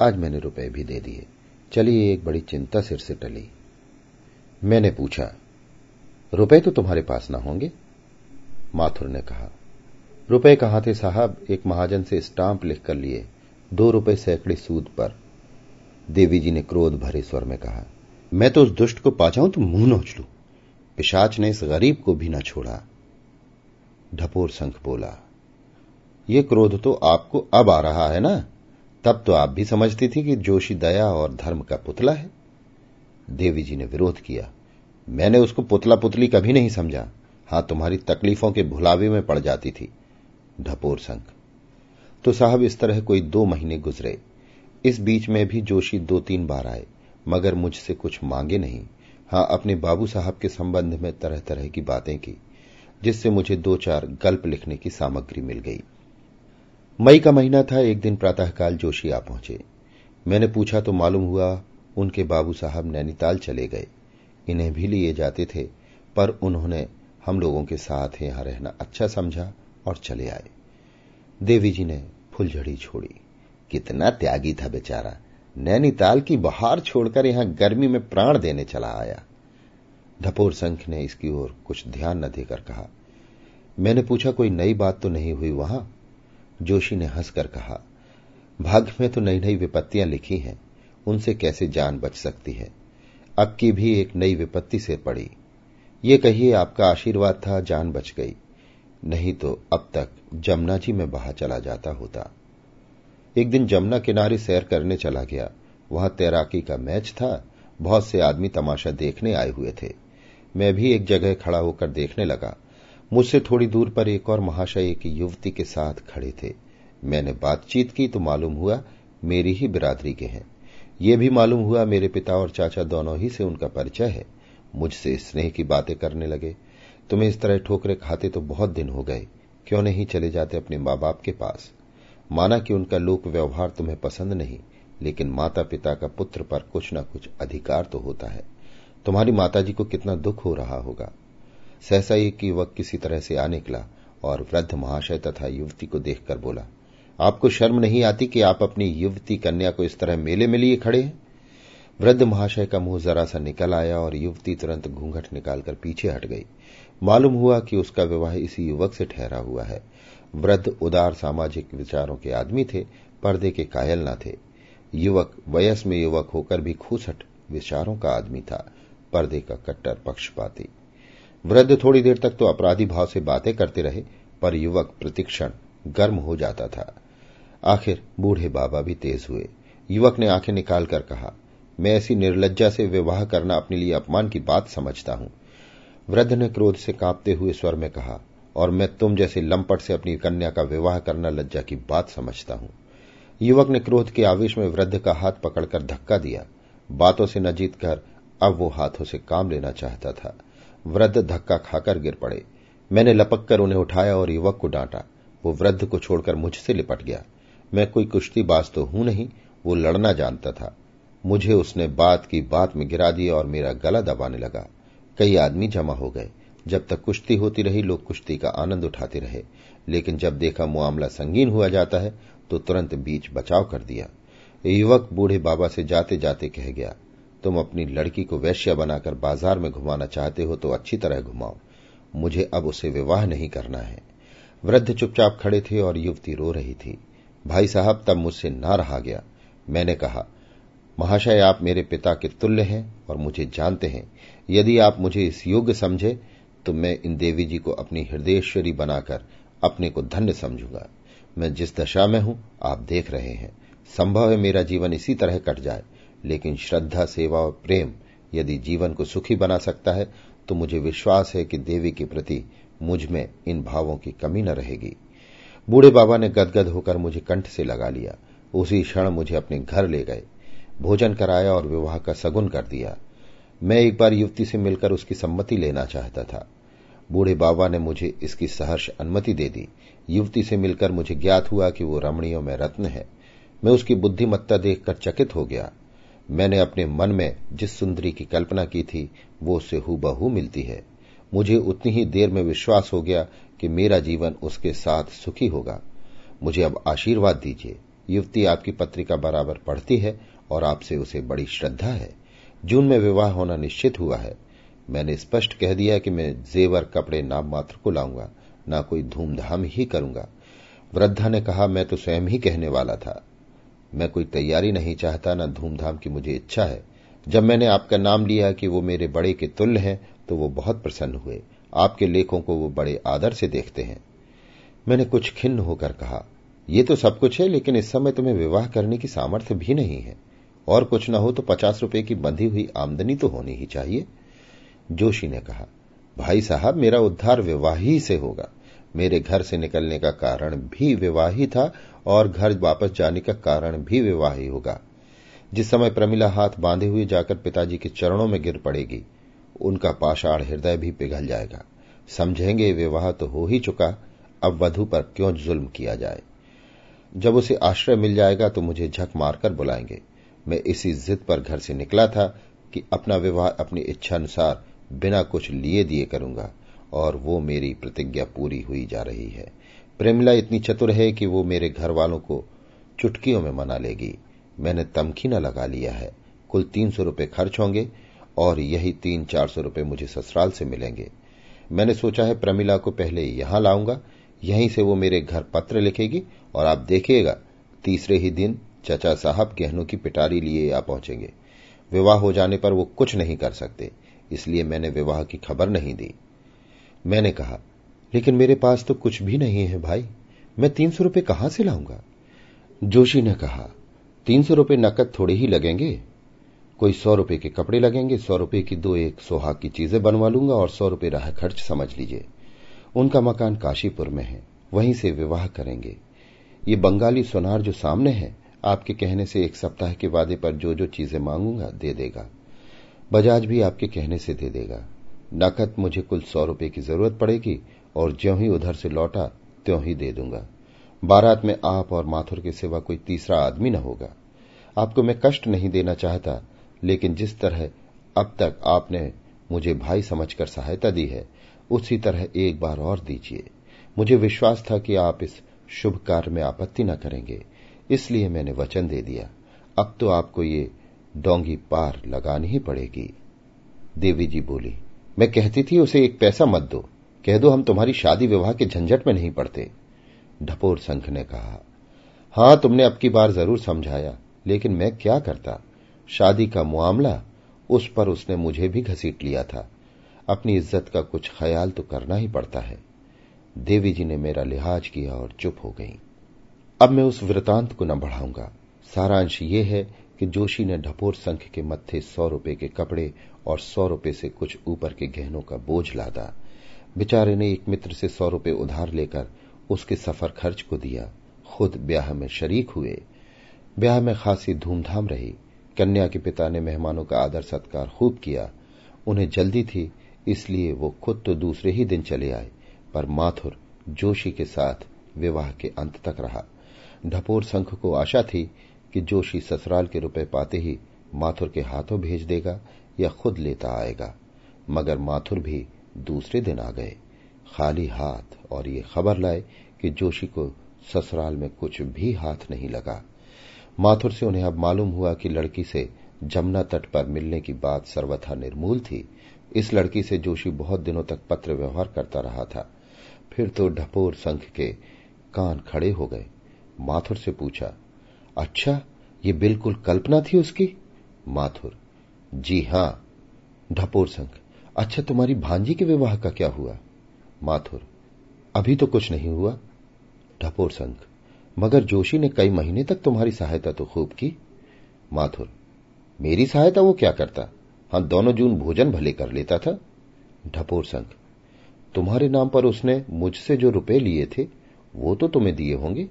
आज मैंने रुपए भी दे दिए। चलिए, एक बड़ी चिंता सिर से टली। मैंने पूछा, रुपए तो तुम्हारे पास ना होंगे? माथुर ने कहा, रुपए कहाँ थे साहब? एक महाजन से स्टाम्प लिखकर लिए, दो रुपए सैकड़े सूद पर। देवी जी ने क्रोध भरे स्वर में कहा, मैं तो उस दुष्ट को पा जाऊँ तो मुँह नोच लू। पिशाच ने इस गरीब को भी न छोड़ा। ढपोर संख बोला, ये क्रोध तो आपको अब आ रहा है ना? तब तो आप भी समझती थी कि जोशी दया और धर्म का पुतला है। देवी जी ने विरोध किया, मैंने उसको पुतला पुतली कभी नहीं समझा। हाँ, तुम्हारी तकलीफों के भुलावे में पड़ जाती थी। ढपोर संख तो साहब, इस तरह कोई दो महीने गुजरे। इस बीच में भी जोशी दो तीन बार आए, मगर मुझसे कुछ मांगे नहीं। हाँ, अपने बाबू साहब के संबंध में तरह तरह की बातें की, जिससे मुझे दो चार गल्प लिखने की सामग्री मिल गई। मई का महीना था, एक दिन प्रातःकाल जोशी आ पहुँचे। मैंने पूछा तो मालूम हुआ उनके बाबू साहब नैनीताल चले गए। इन्हें भी लिए जाते थे, पर उन्होंने हम लोगों के साथ यहाँ रहना अच्छा समझा और चले आए। देवी जी ने फुलझड़ी छोड़ी। कितना त्यागी था बेचारा। नैनीताल की बहार छोड़कर यहाँ गर्मी में प्राण देने चला आया। ढपोर संख ने इसकी ओर कुछ ध्यान न देकर कहा, मैंने पूछा, कोई नई बात तो नहीं हुई वहाँ? जोशी ने हंसकर कहा, भाग्य में तो नई नई विपत्तियाँ लिखी हैं, उनसे कैसे जान बच सकती है? अब की भी एक नई विपत्ति से पड़ी। ये कहिए, आपका आशीर्वाद था, जान बच गई। नहीं तो अब तक जमुना जी में बहा चला जाता होता। एक दिन जमुना किनारे सैर करने चला गया। वहाँ तैराकी का मैच था। बहुत से आदमी तमाशा देखने आए हुए थे। मैं भी एक जगह खड़ा होकर देखने लगा। मुझसे थोड़ी दूर पर एक और महाशय एक युवती के साथ खड़े थे। मैंने बातचीत की तो मालूम हुआ मेरी ही बिरादरी के हैं। ये भी मालूम हुआ मेरे पिता और चाचा दोनों ही से उनका परिचय है। मुझसे स्नेह की बातें करने लगे। तुम्हें इस तरह ठोकरे खाते तो बहुत दिन हो गए। क्यों नहीं चले जाते अपने माँ बाप के पास? माना कि उनका लोक व्यवहार तुम्हें पसंद नहीं, लेकिन माता पिता का पुत्र पर कुछ न कुछ अधिकार तो होता है। तुम्हारी माताजी को कितना दुख हो रहा होगा। सहसा एक युवक किसी तरह से आ निकला और वृद्ध महाशय तथा युवती को देखकर बोला, आपको शर्म नहीं आती कि आप अपनी युवती कन्या को इस तरह मेले में लिए खड़े हैं? वृद्ध महाशय का मुँह जरा सा निकल आया और युवती तुरंत घूंघट निकालकर पीछे हट गई। मालूम हुआ कि उसका विवाह इसी युवक से ठहरा हुआ है। वृद्ध, उदार, सामाजिक विचारों के आदमी थे, पर्दे के कायल न थे। युवक वयस में युवक होकर भी खूसट विचारों का आदमी था। पर्दे का कट्टर पक्षपाती। वृद्ध थोड़ी देर तक तो अपराधी भाव से बातें करते रहे, पर युवक प्रतिक्षण गर्म हो जाता था। आखिर बूढ़े बाबा भी तेज हुए। युवक ने आँखें निकालकर कहा, मैं ऐसी निर्लज्जा से विवाह करना अपने लिए अपमान की बात समझता हूँ। वृद्ध ने क्रोध से कांपते हुए स्वर में कहा, और मैं तुम जैसे लंपट से अपनी कन्या का विवाह करना लज्जा की बात समझता हूँ। युवक ने क्रोध के आवेश में वृद्ध का हाथ पकड़कर धक्का दिया। बातों से न जीत कर अब वो हाथों से काम लेना चाहता था। वृद्ध धक्का खाकर गिर पड़े। मैंने लपक कर उन्हें उठाया और युवक को डांटा। वो वृद्ध को छोड़कर मुझसे लिपट गया। मैं कोई कुश्तीबाज तो हूँ नहीं, वो लड़ना जानता था। मुझे उसने बात की बात में गिरा दिया और मेरा गला दबाने लगा। कई आदमी जमा हो गए। जब तक कुश्ती होती रही, लोग कुश्ती का आनंद उठाते रहे। लेकिन जब देखा मामला संगीन हुआ जाता है तो तुरंत बीच बचाव कर दिया। युवक बूढ़े बाबा से जाते जाते कह गया, तुम अपनी लड़की को वैश्य बनाकर बाज़ार में घुमाना चाहते हो तो अच्छी तरह घुमाओ। मुझे अब उसे विवाह नहीं करना है। वृद्ध चुपचाप खड़े थे और युवती रो रही थी। भाई साहब, तब मुझसे ना रहा गया। मैंने कहा, महाशय, आप मेरे पिता के तुल्य हैं और मुझे जानते हैं। यदि आप मुझे इस योग्य समझे तो मैं इन देवी जी को अपनी हृदयश्वरी बनाकर अपने को धन्य समझूँगा। मैं जिस दशा में हूँ, आप देख रहे हैं। संभव है मेरा जीवन इसी तरह कट जाए, लेकिन श्रद्धा, सेवा और प्रेम यदि जीवन को सुखी बना सकता है तो मुझे विश्वास है कि देवी के प्रति मुझमें इन भावों की कमी न रहेगी। बूढ़े बाबा ने गदगद होकर मुझे कंठ से लगा लिया। उसी क्षण मुझे अपने घर ले गए। भोजन कराया और विवाह का सगुन कर दिया। मैं एक बार युवती से मिलकर उसकी सम्मति लेना चाहता था। बूढ़े बाबा ने मुझे इसकी सहर्ष अनुमति दे दी। युवती से मिलकर मुझे ज्ञात हुआ कि वो रमणियों में रत्न है। मैं उसकी बुद्धिमत्ता देखकर चकित हो गया। मैंने अपने मन में जिस सुंदरी की कल्पना की थी, वो उससे हूबहू मिलती है। मुझे उतनी ही देर में विश्वास हो गया कि मेरा जीवन उसके साथ सुखी होगा। मुझे अब आशीर्वाद दीजिए। युवती आपकी पत्रिका बराबर पढ़ती है और आपसे उसे बड़ी श्रद्धा है। जून में विवाह होना निश्चित हुआ है। मैंने स्पष्ट कह दिया कि मैं जेवर कपड़े नाम मात्र को लाऊँगा, ना कोई धूमधाम ही करूँगा। वृद्धा ने कहा, मैं तो स्वयं ही कहने वाला था। मैं कोई तैयारी नहीं चाहता, न धूमधाम की मुझे इच्छा है। जब मैंने आपका नाम लिया कि वो मेरे बड़े के तुल्य हैं तो वो बहुत प्रसन्न हुए। आपके लेखों को वो बड़े आदर से देखते हैं। मैंने कुछ खिन्न होकर कहा, ये तो सब कुछ है, लेकिन इस समय तुम्हें विवाह करने की सामर्थ्य भी नहीं है। और कुछ न हो तो पचास रुपए की बंधी हुई आमदनी तो होनी ही चाहिए। जोशी ने कहा, भाई साहब, मेरा उद्धार विवाह ही से होगा। मेरे घर से निकलने का कारण भी विवाह ही था और घर वापस जाने का कारण भी विवाह ही होगा। जिस समय प्रमिला हाथ बांधे हुए जाकर पिताजी के चरणों में गिर पड़ेगी, उनका पाषाण हृदय भी पिघल जाएगा। समझेंगे, विवाह तो हो ही चुका, अब वधु पर क्यों जुल्म किया जाए? जब उसे आश्रय मिल जाएगा तो मुझे झक मारकर बुलाएँगे। मैं इसी जिद पर घर से निकला था कि अपना विवाह अपनी इच्छा अनुसार बिना कुछ लिए दिए करूँगा, और वो मेरी प्रतिज्ञा पूरी हुई जा रही है। प्रेमिला इतनी चतुर है कि वो मेरे घर वालों को चुटकियों में मना लेगी। मैंने तमखीना लगा लिया है। कुल तीन सौ रुपये खर्च होंगे, और यही तीन चार सौ रुपये मुझे ससुराल से मिलेंगे। मैंने सोचा है प्रमिला को पहले यहाँ लाऊँगा, यहीं से वो मेरे घर पत्र लिखेगी, और आप देखिएगा, तीसरे ही दिन चचा साहब गहनों की पिटारी लिए आ पहुँचेंगे। विवाह हो जाने पर वो कुछ नहीं कर सकते, इसलिए मैंने विवाह की खबर नहीं दी। मैंने कहा, लेकिन मेरे पास तो कुछ भी नहीं है भाई, मैं तीन सौ रुपये कहाँ से लाऊँगा? जोशी ने कहा, तीन सौ रुपये नकद थोड़े ही लगेंगे। कोई सौ रुपए के कपड़े लगेंगे, सौ रुपए की दो एक सोहाग की चीज़ें बनवा लूँगा और सौ रुपए राह खर्च समझ लीजिए। उनका मकान काशीपुर में है, वहीं से विवाह करेंगे। ये बंगाली सोनार जो सामने है आपके कहने से एक सप्ताह के वादे पर जो जो चीज़ें मांगूँगा, दे देगा। बजाज भी आपके कहने से दे देगा। नकद मुझे कुल सौ रुपए की ज़रूरत पड़ेगी और ज्यों ही उधर से लौटा, त्यों ही दे दूँगा। बारात में आप और माथुर के सिवा कोई तीसरा आदमी न होगा। आपको मैं कष्ट नहीं देना चाहता, लेकिन जिस तरह अब तक आपने मुझे भाई समझकर सहायता दी है, उसी तरह एक बार और दीजिए। मुझे विश्वास था कि आप इस शुभ कार्य में आपत्ति न करेंगे। इसलिए मैंने वचन दे दिया। अब तो आपको ये डोंगी पार लगानी ही पड़ेगी। देवी जी बोली, मैं कहती थी, उसे एक पैसा मत दो। कह दो, हम तुम्हारी शादी विवाह के झंझट में नहीं पड़ते। ढपोर संख ने कहा, हाँ, तुमने अब की बार ज़रूर समझाया, लेकिन मैं क्या करता? शादी का मामला, उस पर उसने मुझे भी घसीट लिया था। अपनी इज़्ज़त का कुछ ख्याल तो करना ही पड़ता है। देवी जी ने मेरा लिहाज किया और चुप हो गई। अब मैं उस वृतांत को न बढ़ाऊँगा। सारांश ये है कि जोशी ने ढपोर संख के मत्थे सौ रुपए के कपड़े और सौ रुपए से कुछ ऊपर के गहनों का बोझ लादा। बेचारे ने एक मित्र से सौ रुपए उधार लेकर उसके सफ़र खर्च को दिया। खुद ब्याह में शरीक हुए। ब्याह में खासी धूमधाम रही। कन्या के पिता ने मेहमानों का आदर सत्कार खूब किया। उन्हें जल्दी थी, इसलिए वो खुद तो दूसरे ही दिन चले आए, पर माथुर जोशी के साथ विवाह के अंत तक रहा। ढपोर संख को आशा थी कि जोशी ससुराल के रुपए पाते ही माथुर के हाथों भेज देगा या खुद लेता आएगा। मगर माथुर भी दूसरे दिन आ गए। खाली हाथ और ये खबर लाए कि जोशी को ससुराल में कुछ भी हाथ नहीं लगा। माथुर से उन्हें अब मालूम हुआ कि लड़की से जमुना तट पर मिलने की बात सर्वथा निर्मूल थी। इस लड़की से जोशी बहुत दिनों तक पत्र व्यवहार करता रहा था। फिर तो ढपोर संख के कान खड़े हो गए। माथुर से पूछा अच्छा ये बिल्कुल कल्पना थी उसकी? माथुर, जी हाँ। ढपोर संख अच्छा तुम्हारी भांजी के विवाह का क्या हुआ? माथुर, अभी तो कुछ नहीं हुआ। ढपोर संख मगर जोशी ने कई महीने तक तुम्हारी सहायता तो खूब की? माथुर, मेरी सहायता वो क्या करता? हाँ दोनों जून भोजन भले कर लेता था। ढपोर संघ, तुम्हारे नाम पर उसने मुझसे जो रुपए लिए थे, वो तो तुम्हें दिए होंगे?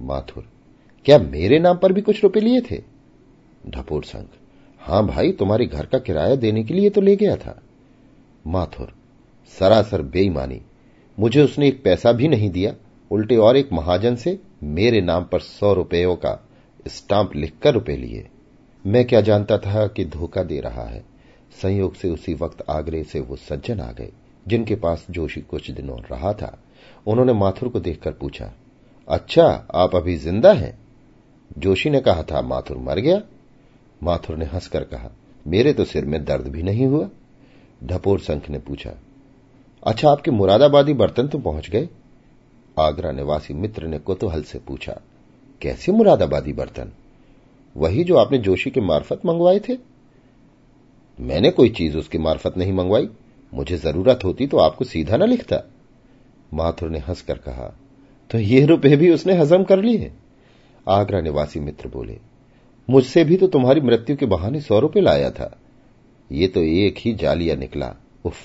माथुर। क्या मेरे नाम पर भी कुछ रुपए लिए थे? ढपोर संघ हाँ भाई, तुम्हारे घर का किराया देने के लिए तो ले गया था। माथुर। सरासर बेईमानी। मुझे उसने एक पैसा भी नहीं दिया। उल्टे और एक महाजन से मेरे नाम पर सौ रुपयों का स्टाम्प लिखकर रुपए लिए। मैं क्या जानता था कि धोखा दे रहा है? संयोग से उसी वक्त आगरे से वो सज्जन आ गए, जिनके पास जोशी कुछ दिनों रहा था। उन्होंने माथुर को देखकर पूछा अच्छा आप अभी ज़िंदा हैं। जोशी ने कहा था, माथुर मर गया। माथुर ने हंसकर कहा, मेरे तो सिर में दर्द भी नहीं हुआ। ढपोर संख ने पूछा अच्छा आपके मुरादाबादी बर्तन तो पहुँच गए? आगरा निवासी मित्र ने कुतूहल से पूछा, कैसे मुरादाबादी बर्तन? वही जो आपने जोशी के मार्फत मंगवाए थे? मैंने कोई चीज़ उसके मार्फत नहीं मंगवाई। मुझे ज़रूरत होती तो आपको सीधा न लिखता। माथुर ने हंसकर कहा तो ये रुपए भी उसने हजम कर लिए आगरा निवासी मित्र बोले, मुझसे भी तो तुम्हारी मृत्यु के बहाने सौ रुपए लाया था। ये तो एक ही जालिया निकला। उफ,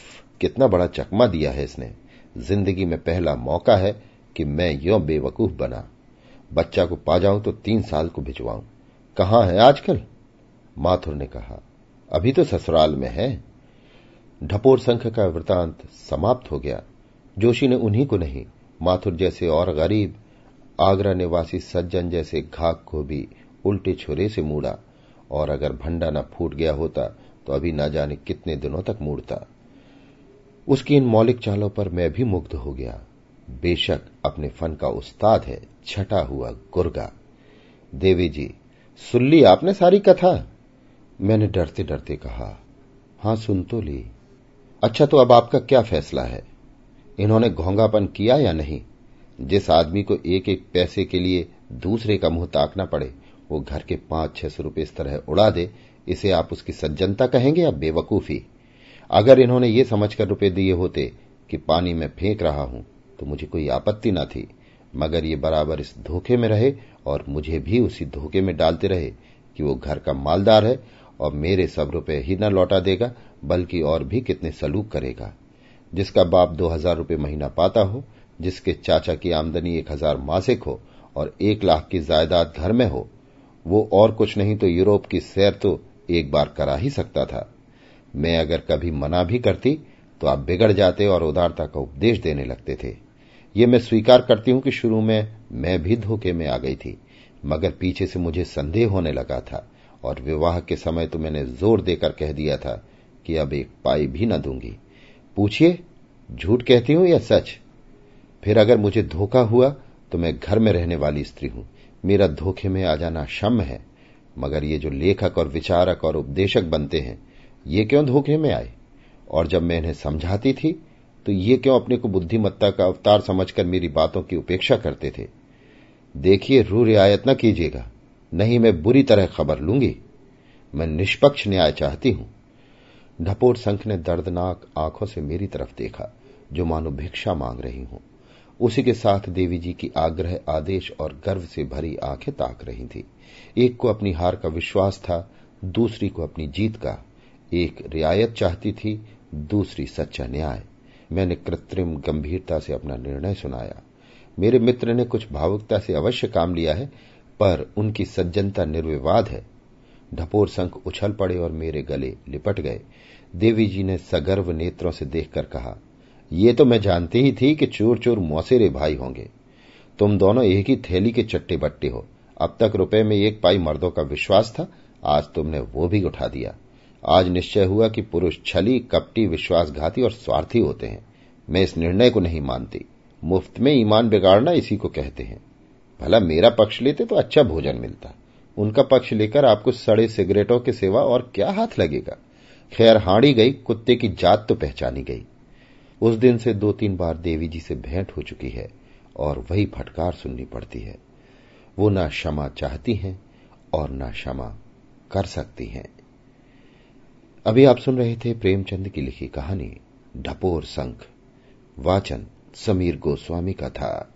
कितना बड़ा चकमा दिया है इसने। ज़िंदगी में पहला मौका है कि मैं यो बेवकूफ़ बना। बच्चा को पा जाऊँ तो तीन साल को भिजवाऊं। कहाँ है आजकल? माथुर ने कहा, अभी तो ससुराल में है। ढपोर संख का वृतांत समाप्त हो गया। जोशी ने उन्हीं को नहीं माथुर जैसे और गरीब, आगरा निवासी सज्जन जैसे घाक को भी उल्टे छुरे से मूड़ा, और अगर भंडा न फूट गया होता तो अभी न जाने कितने दिनों तक मूड़ता। उसकी इन मौलिक चालों पर मैं भी मुग्ध हो गया। बेशक अपने फन का उस्ताद है, छटा हुआ गुर्गा। देवी जी, सुन ली आपने सारी कथा? मैंने डरते डरते कहा, हाँ सुन तो ली। अच्छा तो अब आपका क्या फैसला है? इन्होंने घोंगापन किया या नहीं? जिस आदमी को एक एक पैसे के लिए दूसरे का मुँह ताकना पड़े, वो घर के पाँच छह सौ रुपये इस तरह उड़ा दे, इसे आप उसकी सज्जनता कहेंगे या बेवकूफ़ी? अगर इन्होंने ये समझकर रुपए दिए होते कि पानी में फेंक रहा हूँ तो मुझे कोई आपत्ति न थी। मगर ये बराबर इस धोखे में रहे और मुझे भी उसी धोखे में डालते रहे कि वो घर का मालदार है और मेरे सब रुपए ही न लौटा देगा, बल्कि और भी कितने सलूक करेगा। जिसका बाप दो हज़ार रुपये महीना पाता हो, जिसके चाचा की आमदनी एक हज़ार मासिक हो और एक लाख की जायदाद घर में हो, वो और कुछ नहीं तो यूरोप की सैर तो एक बार करा ही सकता था। मैं अगर कभी मना भी करती तो आप बिगड़ जाते और उदारता का उपदेश देने लगते थे। ये मैं स्वीकार करती हूँ कि शुरू में मैं भी धोखे में आ गई थी, मगर पीछे से मुझे संदेह होने लगा था और विवाह के समय तो मैंने ज़ोर देकर कह दिया था कि अब एक पाई भी न दूँगी। पूछिए, झूठ कहती हूँ या सच? फिर अगर मुझे धोखा हुआ तो मैं घर में रहने वाली स्त्री हूँ। मेरा धोखे में आ जाना शम है, मगर ये जो लेखक और विचारक और उपदेशक बनते हैं, ये क्यों धोखे में आए? और जब मैं इन्हें समझाती थी तो ये क्यों अपने को बुद्धिमत्ता का अवतार समझकर मेरी बातों की उपेक्षा करते थे? देखिए रू रियायत न कीजिएगा, नहीं मैं बुरी तरह खबर लूँगी। मैं निष्पक्ष न्याय चाहती हूँ। ढपोर संख ने दर्दनाक आँखों से मेरी तरफ़ देखा, जो मानो भिक्षा मांग रही हूँ। उसी के साथ देवी जी की आग्रह, आदेश और गर्व से भरी आँखें ताक रही थी। एक को अपनी हार का विश्वास था, दूसरी को अपनी जीत का। एक रियायत चाहती थी, दूसरी सच्चा न्याय। मैंने कृत्रिम गंभीरता से अपना निर्णय सुनाया। मेरे मित्र ने कुछ भावुकता से अवश्य काम लिया है, पर उनकी सज्जनता निर्विवाद है। ढपोर संख उछल पड़े और मेरे गले लिपट गए। देवी जी ने सगर्व नेत्रों से देखकर कहा, ये तो मैं जानती ही थी कि चोर चोर मौसेरे भाई होंगे। तुम दोनों एक ही थैली के चट्टे बट्टे हो। अब तक रुपए में एक पाई मर्दों का विश्वास था, आज तुमने वो भी उठा दिया। आज निश्चय हुआ कि पुरुष छली, कपटी, विश्वासघाती और स्वार्थी होते हैं। मैं इस निर्णय को नहीं मानती। मुफ़्त में ईमान बिगाड़ना इसी को कहते हैं। भला मेरा पक्ष लेते तो अच्छा भोजन मिलता। उनका पक्ष लेकर आपको सड़े सिगरेटों के सेवा और क्या हाथ लगेगा? खैर, हाड़ी गई, कुत्ते की जात तो पहचानी गई। उस दिन से दो तीन बार देवी जी से भेंट हो चुकी है और वही फटकार सुननी पड़ती है। वो ना क्षमा चाहती हैं और ना क्षमा कर सकती हैं। अभी आप सुन रहे थे प्रेमचंद की लिखी कहानी, ढपोर संख, वाचन समीर गोस्वामी का था।